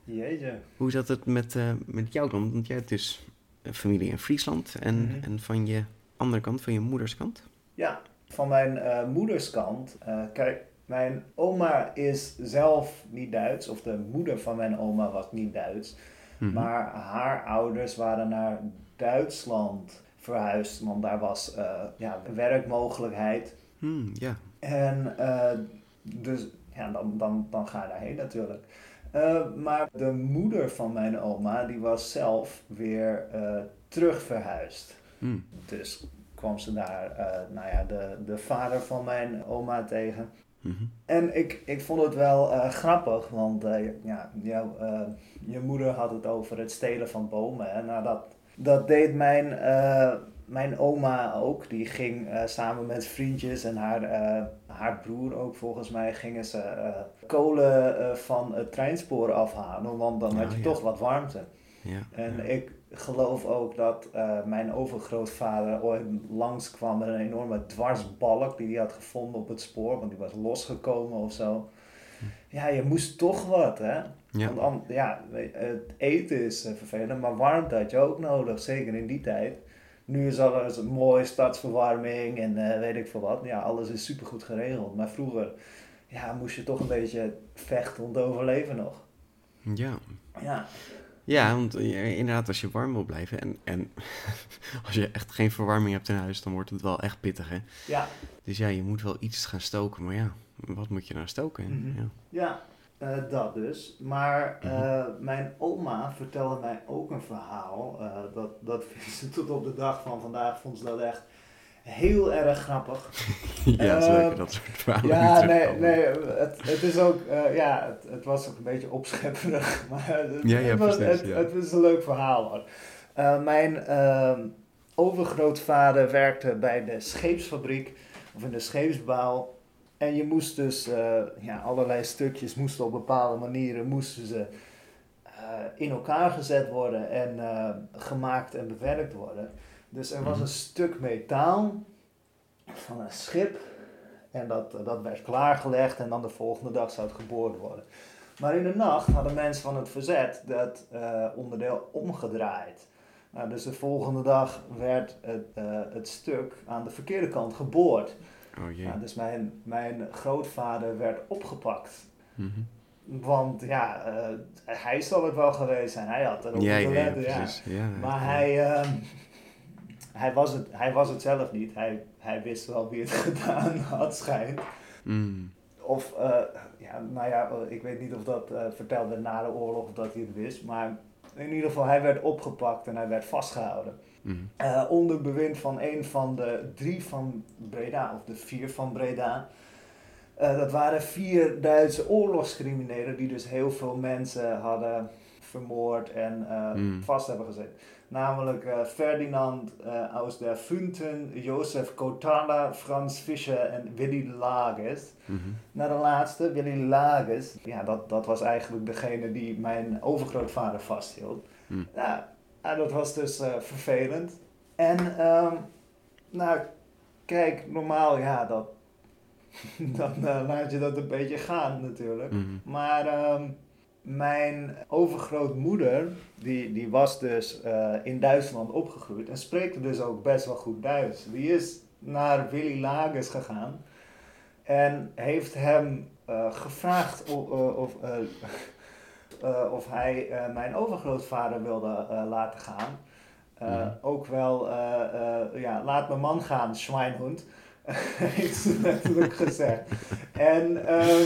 Speaker 2: jeetje.
Speaker 1: Hoe zat het met, eh, met jou dan? Want jij hebt dus eh, familie in Friesland. En,
Speaker 2: Mhm.
Speaker 1: en van je andere kant, van je moederskant?
Speaker 2: Ja, van mijn eh, moederskant. eh, kijk, mijn oma is zelf niet Duits, of de moeder van mijn oma was niet Duits.
Speaker 1: Mhm.
Speaker 2: Maar haar ouders waren naar Duitsland verhuisd, want daar was eh, ja, werkmogelijkheid.
Speaker 1: Ja.
Speaker 2: En dus ja, dan, dan, dan ga je daarheen natuurlijk. Maar de moeder van mijn oma, die was zelf weer terug verhuisd.
Speaker 1: Hmm.
Speaker 2: Dus kwam ze daar, eh, nou ja, de, de vader van mijn oma tegen.
Speaker 1: Mhm.
Speaker 2: En ik, ik vond het wel eh, grappig, want eh, ja, jouw, eh, je moeder had het over het stelen van bomen. Hè? Nou, dat, dat deed mijn, mijn oma ook. Die ging samen met vriendjes en haar, haar broer ook volgens mij, gingen ze kolen van het treinspoor afhalen. Want dan had je
Speaker 1: ja.
Speaker 2: toch wat warmte.
Speaker 1: Ja.
Speaker 2: En
Speaker 1: ja.
Speaker 2: ik geloof ook dat eh, mijn overgrootvader ooit langskwam met een enorme dwarsbalk die hij had gevonden op het spoor, want die was losgekomen of zo. Ja, je moest toch wat, hè?
Speaker 1: Ja.
Speaker 2: Want an- ja, het eten is eh, vervelend, maar warmte had je ook nodig, zeker in die tijd. Nu is alles een mooie stadsverwarming en eh, weet ik veel wat. Ja, alles is supergoed geregeld. Maar vroeger ja, moest je toch een beetje vechten om te overleven nog.
Speaker 1: ja.
Speaker 2: Ja.
Speaker 1: Ja, want eh, inderdaad, als je warm wil blijven en, en als je echt geen verwarming hebt in huis, dan wordt het wel echt pittig, hè?
Speaker 2: Ja,
Speaker 1: Dus ja, je moet wel iets gaan stoken, maar ja, wat moet je nou stoken?
Speaker 2: Mhm.
Speaker 1: Ja.
Speaker 2: ja eh, dat dus. Maar
Speaker 1: Mhm.
Speaker 2: eh, mijn oma vertelde mij ook een verhaal. dat, dat vindt ze tot op de dag van vandaag vond ze dat echt heel erg grappig.
Speaker 1: ja, zo
Speaker 2: Eh,
Speaker 1: lekker dat soort verhalen.
Speaker 2: Ja, nee, nee het, het is ook, eh, ja, het, het was ook een beetje opschepperig, maar het,
Speaker 1: Ja, ja,
Speaker 2: het, was,
Speaker 1: precies,
Speaker 2: het,
Speaker 1: ja.
Speaker 2: het is een leuk verhaal hoor. Eh, mijn ehm, overgrootvader werkte bij de scheepsfabriek, of in de scheepsbouw. En je moest dus, eh, ja, allerlei stukjes moesten op bepaalde manieren, moesten ze in elkaar gezet worden en gemaakt en bewerkt worden. Dus er was
Speaker 1: Mhm.
Speaker 2: een stuk metaal van een schip en dat, dat werd klaargelegd en dan de volgende dag zou het geboord worden. Maar in de nacht hadden mensen van het verzet dat eh, onderdeel omgedraaid. Nou, dus de volgende dag werd het, eh, het stuk aan de verkeerde kant geboord.
Speaker 1: Oh jee.
Speaker 2: Nou, dus mijn, mijn grootvader werd opgepakt.
Speaker 1: Mhm.
Speaker 2: Want ja, eh, hij zal het wel geweest zijn. Hij had
Speaker 1: Ja,
Speaker 2: moeten
Speaker 1: ja, ja,
Speaker 2: letten, ja.
Speaker 1: precies. Ja,
Speaker 2: Maar hij, ehm, hij, was het, hij was het zelf niet. Hij, hij wist wel wie het gedaan had, schijnt.
Speaker 1: Mm.
Speaker 2: Of, eh, ja, nou ja, ik weet niet of dat eh, verteld werd na de oorlog of dat hij het wist. Maar in ieder geval, hij werd opgepakt en hij werd vastgehouden.
Speaker 1: Mhm.
Speaker 2: Eh, onder bewind van een van de drie van Breda, of de vier van Breda. Dat waren vier Duitse oorlogscriminelen die dus heel veel mensen hadden vermoord en
Speaker 1: Mm.
Speaker 2: vast hebben gezet. Namelijk eh, Ferdinand eh, aus der Funten, Jozef Kotala, Frans Fischer en Willy Lages.
Speaker 1: Mhm.
Speaker 2: Naar de laatste, Willy Lages. Ja, dat, dat was eigenlijk degene die mijn overgrootvader vasthield.
Speaker 1: Hmm.
Speaker 2: Ja, dat was dus eh, vervelend. En, ehm, nou, kijk, normaal, ja, dat, dan laat je dat een beetje gaan natuurlijk.
Speaker 1: Mhm.
Speaker 2: Maar ehm, mijn overgrootmoeder, die, die was dus eh, in Duitsland opgegroeid en spreekt dus ook best wel goed Duits. Die is naar Willy Lages gegaan en heeft hem eh, gevraagd of, of, eh, eh, of hij eh, mijn overgrootvader wilde eh, laten gaan. Eh,
Speaker 1: Mhm.
Speaker 2: Ook wel, eh, eh, ja, laat mijn man gaan, Schweinhund, heeft ze natuurlijk gezegd. En ehm,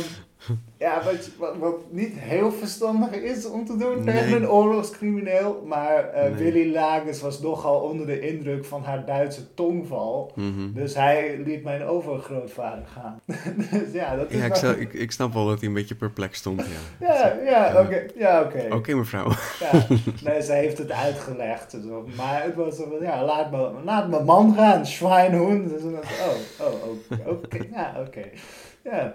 Speaker 2: ja, wat, wat, wat niet heel verstandig is om te doen tegen een oorlogscrimineel, maar eh,
Speaker 1: Nee.
Speaker 2: Willy Lages was nogal onder de indruk van haar Duitse tongval.
Speaker 1: Mhm.
Speaker 2: Dus hij liet mijn overgrootvader gaan. dus ja, dat is
Speaker 1: Ja, ik, zou- ik, ik snap wel dat hij een beetje perplex stond, ja.
Speaker 2: Ja, ja, oké. Ja, oké.
Speaker 1: Oké, mevrouw.
Speaker 2: Ja, nee, ze heeft het uitgelegd. Zo. Maar het was zo van, ja, laat, me, laat mijn man gaan, Schweinhund. Dus oh, oh, oké, oké, ja, oké. Ja,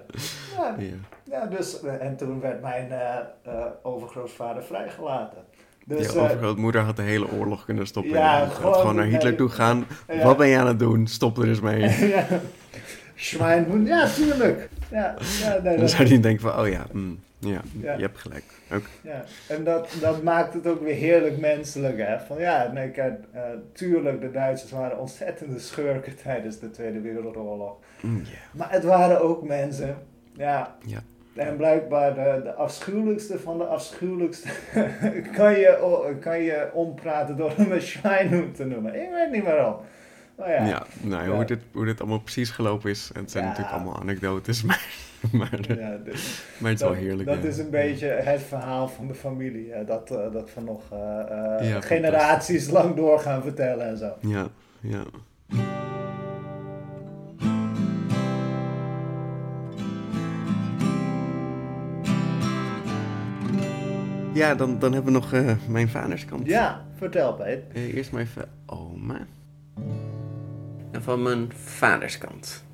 Speaker 2: ja,
Speaker 1: Ja.
Speaker 2: ja, dus, eh, en toen werd mijn eh, eh, overgrootvader vrijgelaten. Dus,
Speaker 1: je overgrootmoeder had de hele oorlog kunnen stoppen.
Speaker 2: Ja,
Speaker 1: Ja,
Speaker 2: gewoon-
Speaker 1: gewoon, naar Hitler toe gaan.
Speaker 2: Ja.
Speaker 1: Wat ben je aan het doen? Stop er eens mee.
Speaker 2: ja. Schweinhund, ja, tuurlijk. Ja, ja, nee,
Speaker 1: Dan
Speaker 2: dat-
Speaker 1: zou hij denken van, oh ja, mm, ja,
Speaker 2: Ja.
Speaker 1: je hebt gelijk.
Speaker 2: Ja, en dat, dat maakt het ook weer heerlijk menselijk, hè. Van ja, nee, kijk, eh, tuurlijk, de Duitsers waren ontzettende schurken tijdens de Tweede Wereldoorlog.
Speaker 1: Mm.
Speaker 2: Maar het waren ook mensen, ja.
Speaker 1: Ja.
Speaker 2: En blijkbaar de, de afschuwelijkste van de afschuwelijkste kan, je, kan je ompraten door hem een Schweinhund te noemen. Ik weet niet waarom. Maar ja,
Speaker 1: Ja, nou,
Speaker 2: Ja.
Speaker 1: Hoe, dit, hoe dit allemaal precies gelopen is. Het zijn natuurlijk allemaal anekdotes, maar, maar,
Speaker 2: ja, dus-
Speaker 1: maar het is
Speaker 2: dat,
Speaker 1: wel heerlijk.
Speaker 2: dat
Speaker 1: ja.
Speaker 2: is een beetje het verhaal van de familie. hè, dat, eh, dat we nog eh, eh,
Speaker 1: Ja,
Speaker 2: generaties lang door gaan vertellen en zo.
Speaker 1: Ja, ja. Ja, dan, dan hebben we nog eh, mijn vaderskant.
Speaker 2: Ja, vertel Peet.
Speaker 1: Eh, eerst maar even oma. En van mijn vaderskant.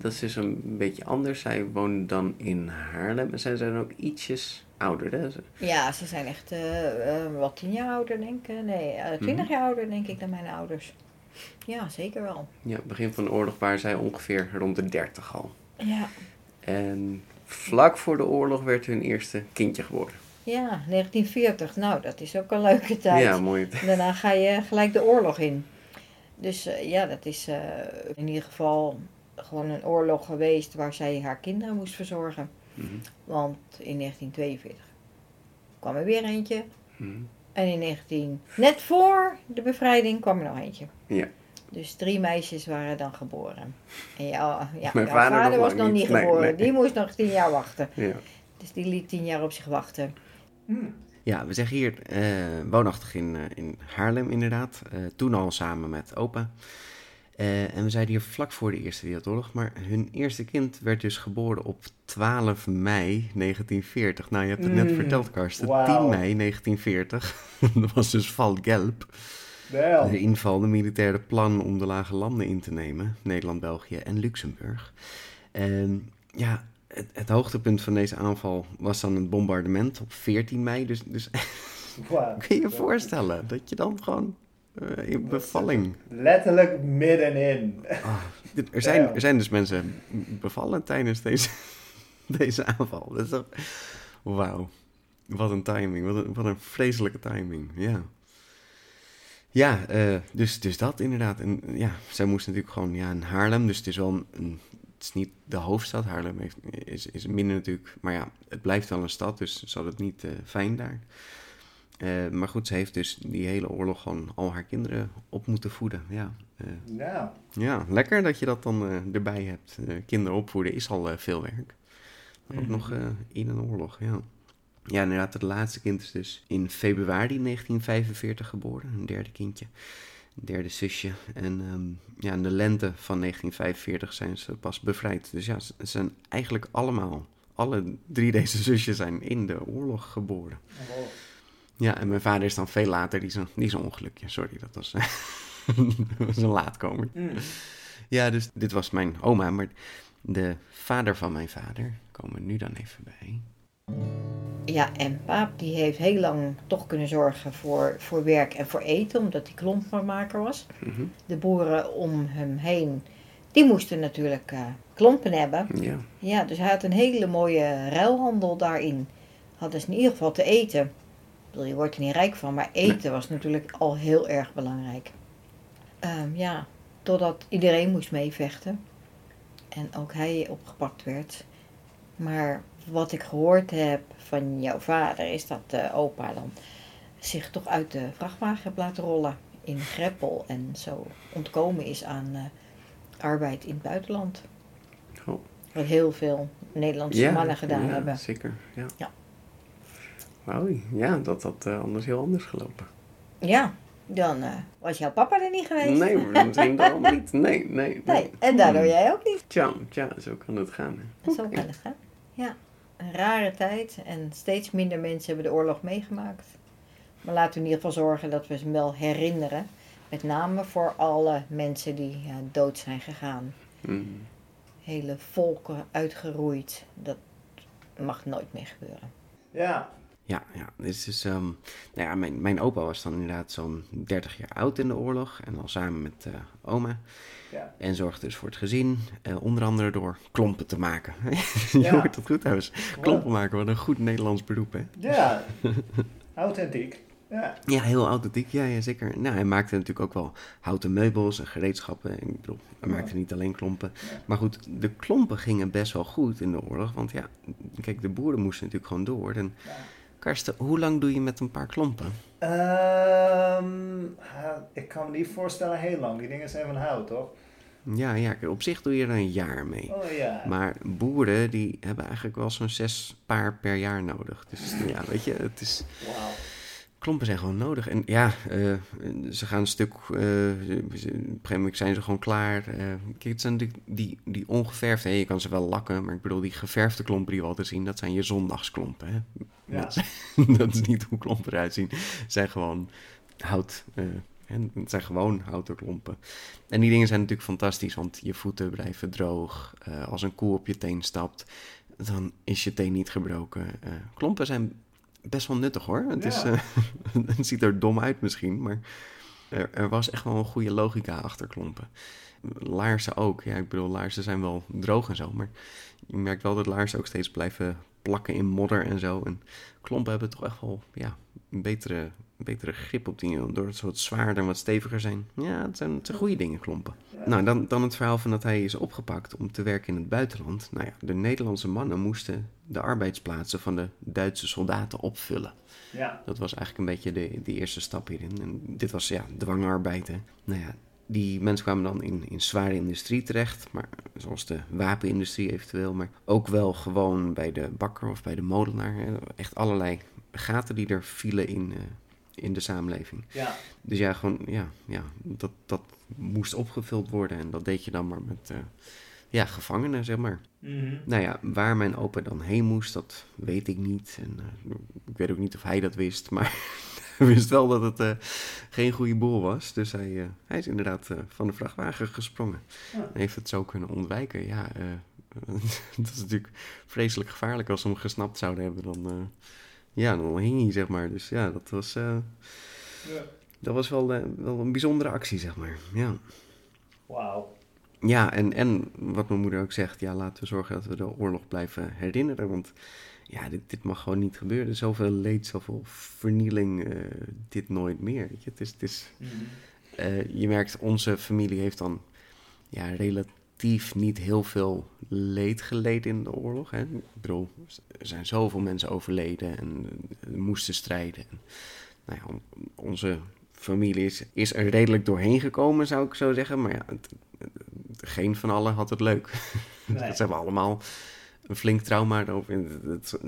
Speaker 1: Dat is dus een beetje anders. Zij wonen dan in Haarlem. En zij zijn ook ietsjes ouder. Hè?
Speaker 3: Ja, ze zijn echt eh, eh, wat tien jaar ouder, denk ik. Nee, eh, twintig
Speaker 1: Mhm.
Speaker 3: jaar ouder, denk ik, dan mijn ouders. Ja, zeker wel.
Speaker 1: Ja, begin van de oorlog waren zij ongeveer rond de 30 al.
Speaker 3: Ja,
Speaker 1: En vlak voor de oorlog werd hun eerste kindje geboren.
Speaker 3: ja 1940. Nou, dat is ook een leuke tijd.
Speaker 1: Ja, mooi.
Speaker 3: Daarna ga je gelijk de oorlog in. Dus ja, dat is in ieder geval gewoon een oorlog geweest waar zij haar kinderen moest verzorgen.
Speaker 1: Mhm,
Speaker 3: Want in 1942 kwam er weer eentje.
Speaker 1: mhm.
Speaker 3: En in 19... Net voor de bevrijding kwam er nog eentje.
Speaker 1: Ja.
Speaker 3: Dus drie meisjes waren dan geboren. En jou, ja,
Speaker 1: Mijn
Speaker 3: jouw
Speaker 1: vader
Speaker 3: vader,
Speaker 1: nog
Speaker 3: was nog
Speaker 1: niet.
Speaker 3: geboren.
Speaker 1: nee.
Speaker 3: Die moest nog tien jaar wachten.
Speaker 1: Ja.
Speaker 3: Dus die liet tien jaar op zich wachten.
Speaker 1: Ja, we zeggen hier eh, woonachtig in, eh, in Haarlem inderdaad. Eh, toen al samen met opa. Eh, en we zeiden hier vlak voor de Eerste Wereldoorlog. Maar hun eerste kind werd dus geboren op 12 mei 1940. Nou, je hebt het net
Speaker 2: Mm,
Speaker 1: verteld, Karsten.
Speaker 2: wauw.
Speaker 1: 10 mei 1940. dat was dus Val Gelb. De inval, de militaire plan om de lage landen in te nemen. Nederland, België en Luxemburg. En ja, het, het hoogtepunt van deze aanval was dan het bombardement op 14 mei. Dus, dus
Speaker 2: Wauw.
Speaker 1: kun je je voorstellen dat je dan gewoon in bevalling...
Speaker 2: Letterlijk middenin.
Speaker 1: Ah, dit- er, zijn, er zijn dus mensen bevallen tijdens deze, deze aanval. Dat is toch... Wauw. Wat een timing. Wat een, wat een vreselijke timing. Ja. Ja, eh, dus, dus dat inderdaad. En ja, zij moest natuurlijk gewoon ja, in Haarlem. Dus het is wel een, een- het is niet de hoofdstad. Haarlem heeft, is, is minder natuurlijk. Maar ja, het blijft wel een stad. Dus ze had het niet eh, fijn daar. Eh, maar goed, ze heeft dus die hele oorlog gewoon al haar kinderen op moeten voeden. Ja, eh,
Speaker 2: Nou,
Speaker 1: ja, lekker dat je dat dan eh, erbij hebt. Kinderen opvoeden is al veel werk. Ook nog in een oorlog, ja. Ja, inderdaad, het laatste kind is dus in februari 1945 geboren. Een derde kindje. Een derde zusje. En ehm, ja, in de lente van 1945 zijn ze pas bevrijd. Dus ja, ze ze zijn eigenlijk allemaal, alle drie deze zusjes zijn in de oorlog geboren.
Speaker 2: oh,
Speaker 1: Ja, en mijn vader is dan veel later, die is een, die is een ongelukje. Sorry, dat was, dat was een laatkomer.
Speaker 2: mm.
Speaker 1: Ja, dus dit was mijn oma, maar de vader van mijn vader komen we nu dan even bij.
Speaker 3: Ja, en paap die heeft heel lang toch kunnen zorgen voor, voor werk en voor eten, omdat hij klompenmaker was.
Speaker 1: Mhm.
Speaker 3: De boeren om hem heen, die moesten natuurlijk eh, klompen hebben.
Speaker 1: Ja,
Speaker 3: Ja, dus hij had een hele mooie ruilhandel daarin. Hadden ze in ieder geval te eten. Bedoel, je wordt er niet rijk van, maar eten was natuurlijk al heel erg belangrijk. Ehm, ja, totdat iedereen moest meevechten. En ook hij opgepakt werd. Maar wat ik gehoord heb van jouw vader is dat de opa dan zich toch uit de vrachtwagen heeft laten rollen in Greppel. En zo ontkomen is aan eh, arbeid in het buitenland.
Speaker 1: Oh.
Speaker 3: Wat heel veel Nederlandse mannen gedaan
Speaker 1: ja,
Speaker 3: hebben.
Speaker 1: zeker. Ja.
Speaker 3: Ja.
Speaker 1: Wauw, ja, dat had eh, anders heel anders gelopen.
Speaker 3: Ja, dan eh, was jouw papa er niet geweest.
Speaker 1: Nee, maar misschien dan niet. Nee, nee, nee.
Speaker 3: Nee, en daardoor
Speaker 1: Hmm.
Speaker 3: jij ook niet.
Speaker 1: Tja, tja, zo kan het gaan. hè.
Speaker 3: Zo kan het gaan. Ja, een rare tijd en steeds minder mensen hebben de oorlog meegemaakt. Maar laten we in ieder geval zorgen dat we ze wel herinneren. Met name voor alle mensen die ja, dood zijn gegaan.
Speaker 1: Mm.
Speaker 3: Hele volken uitgeroeid. Dat mag nooit meer gebeuren.
Speaker 2: Ja,
Speaker 1: Ja, ja, dit is dus, ehm, nou ja, mijn, mijn opa was dan inderdaad zo'n 30 jaar oud in de oorlog. En al samen met eh, oma.
Speaker 2: ja.
Speaker 1: En zorgde dus voor het gezin. eh, onder andere door klompen te maken. Je
Speaker 2: Ja.
Speaker 1: hoort dat goed thuis. Klompen maken, wat een goed Nederlands beroep, hè?
Speaker 2: Ja, authentiek. Ja,
Speaker 1: Ja, heel authentiek, ja, ja zeker. Nou, hij maakte natuurlijk ook wel houten meubels en gereedschappen. Ik bedoel, hij maakte niet alleen klompen. Maar goed, de klompen gingen best wel goed in de oorlog. Want ja, kijk, de boeren moesten natuurlijk gewoon door. En Karsten, hoe lang doe je met een paar klompen?
Speaker 2: Ehm, ik kan me niet voorstellen heel lang. Die dingen zijn van hout, toch?
Speaker 1: Ja, ja, op zich doe je er een jaar mee.
Speaker 2: Oh ja.
Speaker 1: Maar boeren, die hebben eigenlijk wel zo'n zes paar per jaar nodig. Dus ja, weet je, het is... Klompen zijn gewoon nodig. En ja, eh, ze gaan een stuk. ze- op een gegeven moment zijn ze gewoon klaar. Eh, kijk, het zijn die, die, die ongeverfde. je kan ze wel lakken, maar ik bedoel, die geverfde klompen die we altijd zien, dat zijn je zondagsklompen. Hè?
Speaker 2: Ja.
Speaker 1: Dat, is, dat is niet hoe klompen eruit zien. Het zijn gewoon hout. en het zijn gewoon houten klompen. En die dingen zijn natuurlijk fantastisch, want je voeten blijven droog. Als een koe op je teen stapt, dan is je teen niet gebroken. Klompen zijn best wel nuttig hoor. Het, is, eh, het ziet er dom uit misschien, maar er, er was echt wel een goede logica achter klompen. Laarzen ook. Ja, ik bedoel, laarzen zijn wel droog en zo, maar je merkt wel dat laarzen ook steeds blijven plakken in modder en zo. En klompen hebben toch echt wel, ja, een betere, betere grip op dingen. Doordat ze wat zwaarder en wat steviger zijn. Ja, het zijn, het zijn goede dingen, klompen. Nou, dan, dan het verhaal van dat hij is opgepakt om te werken in het buitenland. Nou ja, de Nederlandse mannen moesten de arbeidsplaatsen van de Duitse soldaten opvullen.
Speaker 2: Ja.
Speaker 1: Dat was eigenlijk een beetje de, de eerste stap hierin. En dit was ja, dwangarbeid. Hè. Nou ja, die mensen kwamen dan in, in zware industrie terecht, maar, zoals de wapenindustrie eventueel, maar ook wel gewoon bij de bakker of bij de molenaar. Hè. Echt allerlei gaten die er vielen in, eh, in de samenleving.
Speaker 2: Ja.
Speaker 1: Dus ja, gewoon, ja, ja dat, dat moest opgevuld worden en dat deed je dan maar met, eh, ja, gevangenen, zeg maar.
Speaker 2: Mhm.
Speaker 1: Nou ja, waar mijn opa dan heen moest, dat weet ik niet. En eh, ik weet ook niet of hij dat wist, maar hij wist wel dat het eh, geen goede boel was. Dus hij, eh, hij is inderdaad van de vrachtwagen gesprongen.
Speaker 2: Ja.
Speaker 1: Heeft het zo kunnen ontwijken. Ja, dat is natuurlijk vreselijk gevaarlijk als ze hem gesnapt zouden hebben. Dan, ja, dan hing hij, zeg maar. Dus ja, dat was,
Speaker 2: Ja.
Speaker 1: dat was wel, wel een bijzondere actie, zeg maar. Ja.
Speaker 2: Wauw.
Speaker 1: Ja, en, en wat mijn moeder ook zegt, ja, laten we zorgen dat we de oorlog blijven herinneren. Want ja, dit, dit mag gewoon niet gebeuren. Zoveel leed, zoveel vernieling, eh, dit nooit meer. Weet je? Het is, het is,
Speaker 2: Mhm.
Speaker 1: eh, je merkt, onze familie heeft dan ja, relatief niet heel veel leed geleden in de oorlog. Hè? Ik bedoel, er zijn zoveel mensen overleden en eh, moesten strijden. En, nou ja, on- onze familie is, is er redelijk doorheen gekomen, zou ik zo zeggen. Maar ja, het, geen van allen had het leuk.
Speaker 2: Nee.
Speaker 1: Ze hebben allemaal een flink trauma erover.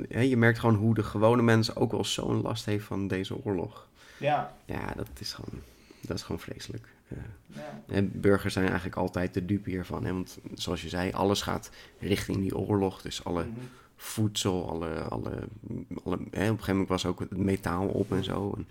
Speaker 1: Je merkt gewoon hoe de gewone mensen ook wel zo'n last heeft van deze oorlog.
Speaker 2: Ja.
Speaker 1: Ja, dat is gewoon, dat is gewoon vreselijk.
Speaker 2: Ja.
Speaker 1: burgers zijn eigenlijk altijd de dupe hiervan. Hè? Want zoals je zei, alles gaat richting die oorlog. Dus alle
Speaker 2: Mhm.
Speaker 1: voedsel, alle, alle, alle hè, op een gegeven moment was ook het metaal op en zo. En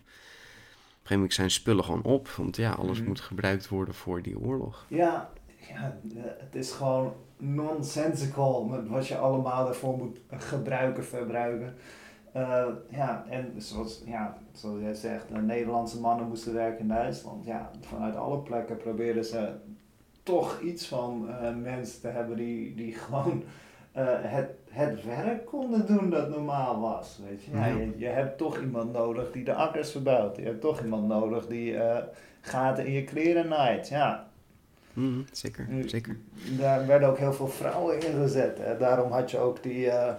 Speaker 1: gegeven moment zijn spullen gewoon op. Want ja, alles
Speaker 2: Mhm.
Speaker 1: moet gebruikt worden voor die oorlog.
Speaker 2: Ja, ja, eh, het is gewoon nonsensical met wat je allemaal daarvoor moet gebruiken, verbruiken. Eh, ja, en zoals, ja, zoals jij zegt, de Nederlandse mannen moesten werken in Duitsland. Ja, vanuit alle plekken probeerden ze toch iets van eh, mensen te hebben die, die gewoon eh, het, het werk konden doen dat normaal was. Weet je? Ja, je, je hebt toch iemand nodig die de akkers verbouwt. Je hebt toch iemand nodig die eh, gaten in je kleren naait. Ja,
Speaker 1: Mhm, zeker, zeker.
Speaker 2: daar werden ook heel veel vrouwen in gezet. Hè. Daarom had je ook die, eh,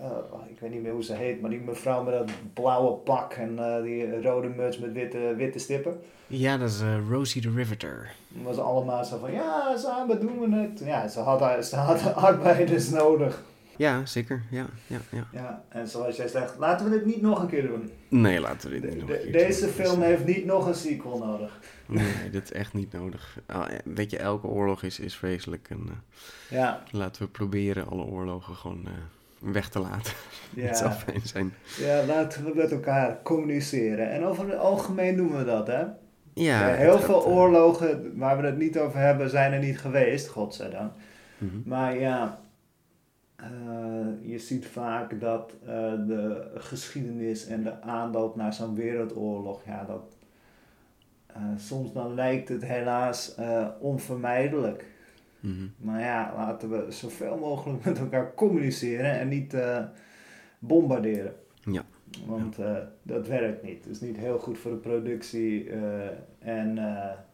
Speaker 2: eh, ik weet niet meer hoe ze heet, maar die mevrouw met dat blauwe pak en eh, die rode muts met witte, witte stippen.
Speaker 1: Ja, dat is eh, Rosie the Riveter.
Speaker 2: Dat was allemaal zo van, ja, samen doen we het. Ja, ze hadden, ze hadden arbeiders nodig.
Speaker 1: Ja, zeker. Ja, ja, ja.
Speaker 2: Ja, en zoals jij zegt, laten we dit niet nog een keer doen.
Speaker 1: Nee, laten we dit
Speaker 2: De-
Speaker 1: niet nog
Speaker 2: de-
Speaker 1: een keertje
Speaker 2: deze
Speaker 1: doen.
Speaker 2: film heeft niet nog een sequel nodig.
Speaker 1: Nee, dit is echt niet nodig. Ah, Weet je, elke oorlog is, is vreselijk. En
Speaker 2: Ja,
Speaker 1: laten we proberen alle oorlogen gewoon eh, weg te laten.
Speaker 2: Ja.
Speaker 1: Het zou fijn zijn.
Speaker 2: ja, laten we met elkaar communiceren. En over het algemeen doen we dat, hè?
Speaker 1: Ja,
Speaker 2: Ja,
Speaker 1: het
Speaker 2: heel veel
Speaker 1: eh,
Speaker 2: oorlogen waar we het niet over hebben, zijn er niet geweest, godzijdank.
Speaker 1: mhm.
Speaker 2: Maar ja, eh, je ziet vaak dat eh, de geschiedenis en de aanloop naar zo'n wereldoorlog, ja, dat, eh, soms dan lijkt het helaas eh,
Speaker 1: Mhm.
Speaker 2: Maar ja, laten we zoveel mogelijk met elkaar communiceren en niet eh, bombarderen.
Speaker 1: Ja.
Speaker 2: Want eh, dat werkt niet. Het is niet heel goed voor de productie eh, en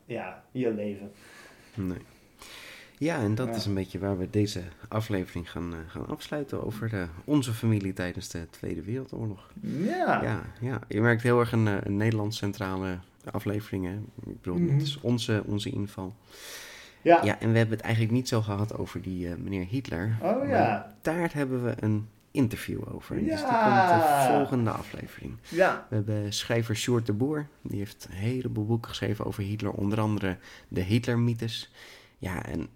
Speaker 2: ja, je leven.
Speaker 1: Nee. Ja, en dat
Speaker 2: Ja.
Speaker 1: is een beetje waar we deze aflevering gaan, gaan afsluiten over eh, onze familie tijdens de Tweede Wereldoorlog.
Speaker 2: Ja.
Speaker 1: Ja, ja. je merkt heel erg een, een Nederlands centrale aflevering. Hè? Ik bedoel,
Speaker 2: Mhm.
Speaker 1: het is onze, onze inval.
Speaker 2: Ja.
Speaker 1: Ja, en we hebben het eigenlijk niet zo gehad over die eh, meneer Hitler.
Speaker 2: Oh ja.
Speaker 1: Daar hebben we een interview over. Dus die
Speaker 2: Ja.
Speaker 1: komt de volgende aflevering.
Speaker 2: Ja.
Speaker 1: We hebben schrijver Sjoerd de Boer. Die heeft een heleboel boeken geschreven over Hitler. Onder andere de Hitler-mythes. Ja, en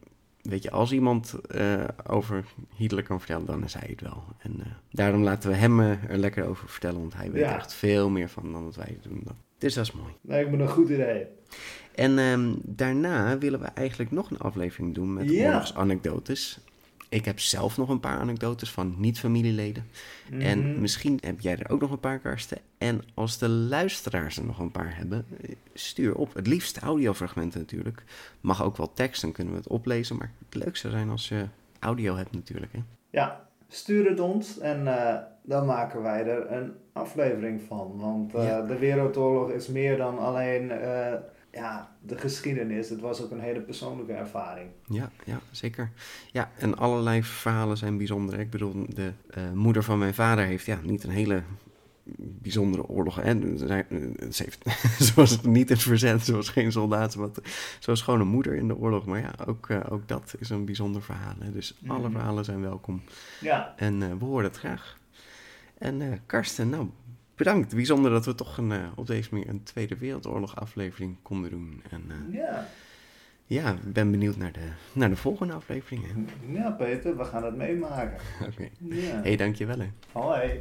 Speaker 1: weet je, als iemand eh, over Hitler kan vertellen, dan is hij het wel. En eh, daarom laten we hem er lekker over vertellen. Want hij weet
Speaker 2: Ja.
Speaker 1: er echt veel meer van dan wat wij doen. Dus dat is mooi.
Speaker 2: Lijkt me een goed idee.
Speaker 1: En ehm, daarna willen we eigenlijk nog een aflevering doen met
Speaker 2: Ja.
Speaker 1: oorlogsanekdotes. Ik heb zelf nog een paar anekdotes van niet-familieleden. En
Speaker 2: Mhm.
Speaker 1: misschien heb jij er ook nog een paar, Karsten. En als de luisteraars er nog een paar hebben, eh, stuur op. Het liefst audiofragmenten natuurlijk. Mag ook wel tekst, dan kunnen we het oplezen. Maar het leukste zou zijn als je audio hebt natuurlijk. Hè?
Speaker 2: Ja. stuur het ons en uh, dan maken wij er een aflevering van. Want uh,
Speaker 1: Ja.
Speaker 2: de Wereldoorlog is meer dan alleen uh, ja, de geschiedenis. Het was ook een hele persoonlijke ervaring.
Speaker 1: Ja, ja, zeker. Ja, en allerlei verhalen zijn bijzonder. hè. Ik bedoel, de eh, moeder van mijn vader heeft ja, niet een hele bijzondere oorlog. Zij- eh, Ze, heeft, ze was niet in het verzet, ze was geen soldaat. Ze was, ze was gewoon een moeder in de oorlog. Maar ja, ook, eh, ook dat is een bijzonder verhaal. Hè. Dus alle
Speaker 2: Mhm.
Speaker 1: verhalen zijn welkom.
Speaker 2: Ja,
Speaker 1: En we horen het graag. En Karsten, nou, bedankt. Bijzonder dat we toch een, eh, op deze manier een Tweede Wereldoorlog aflevering konden doen. En eh,
Speaker 2: ja.
Speaker 1: ja, ik ben benieuwd naar de, naar de volgende aflevering. hè.
Speaker 2: ja, Peter, we gaan het meemaken.
Speaker 1: Oké.
Speaker 2: Ja.
Speaker 1: hey, dankjewel. Hè.
Speaker 2: Hoi.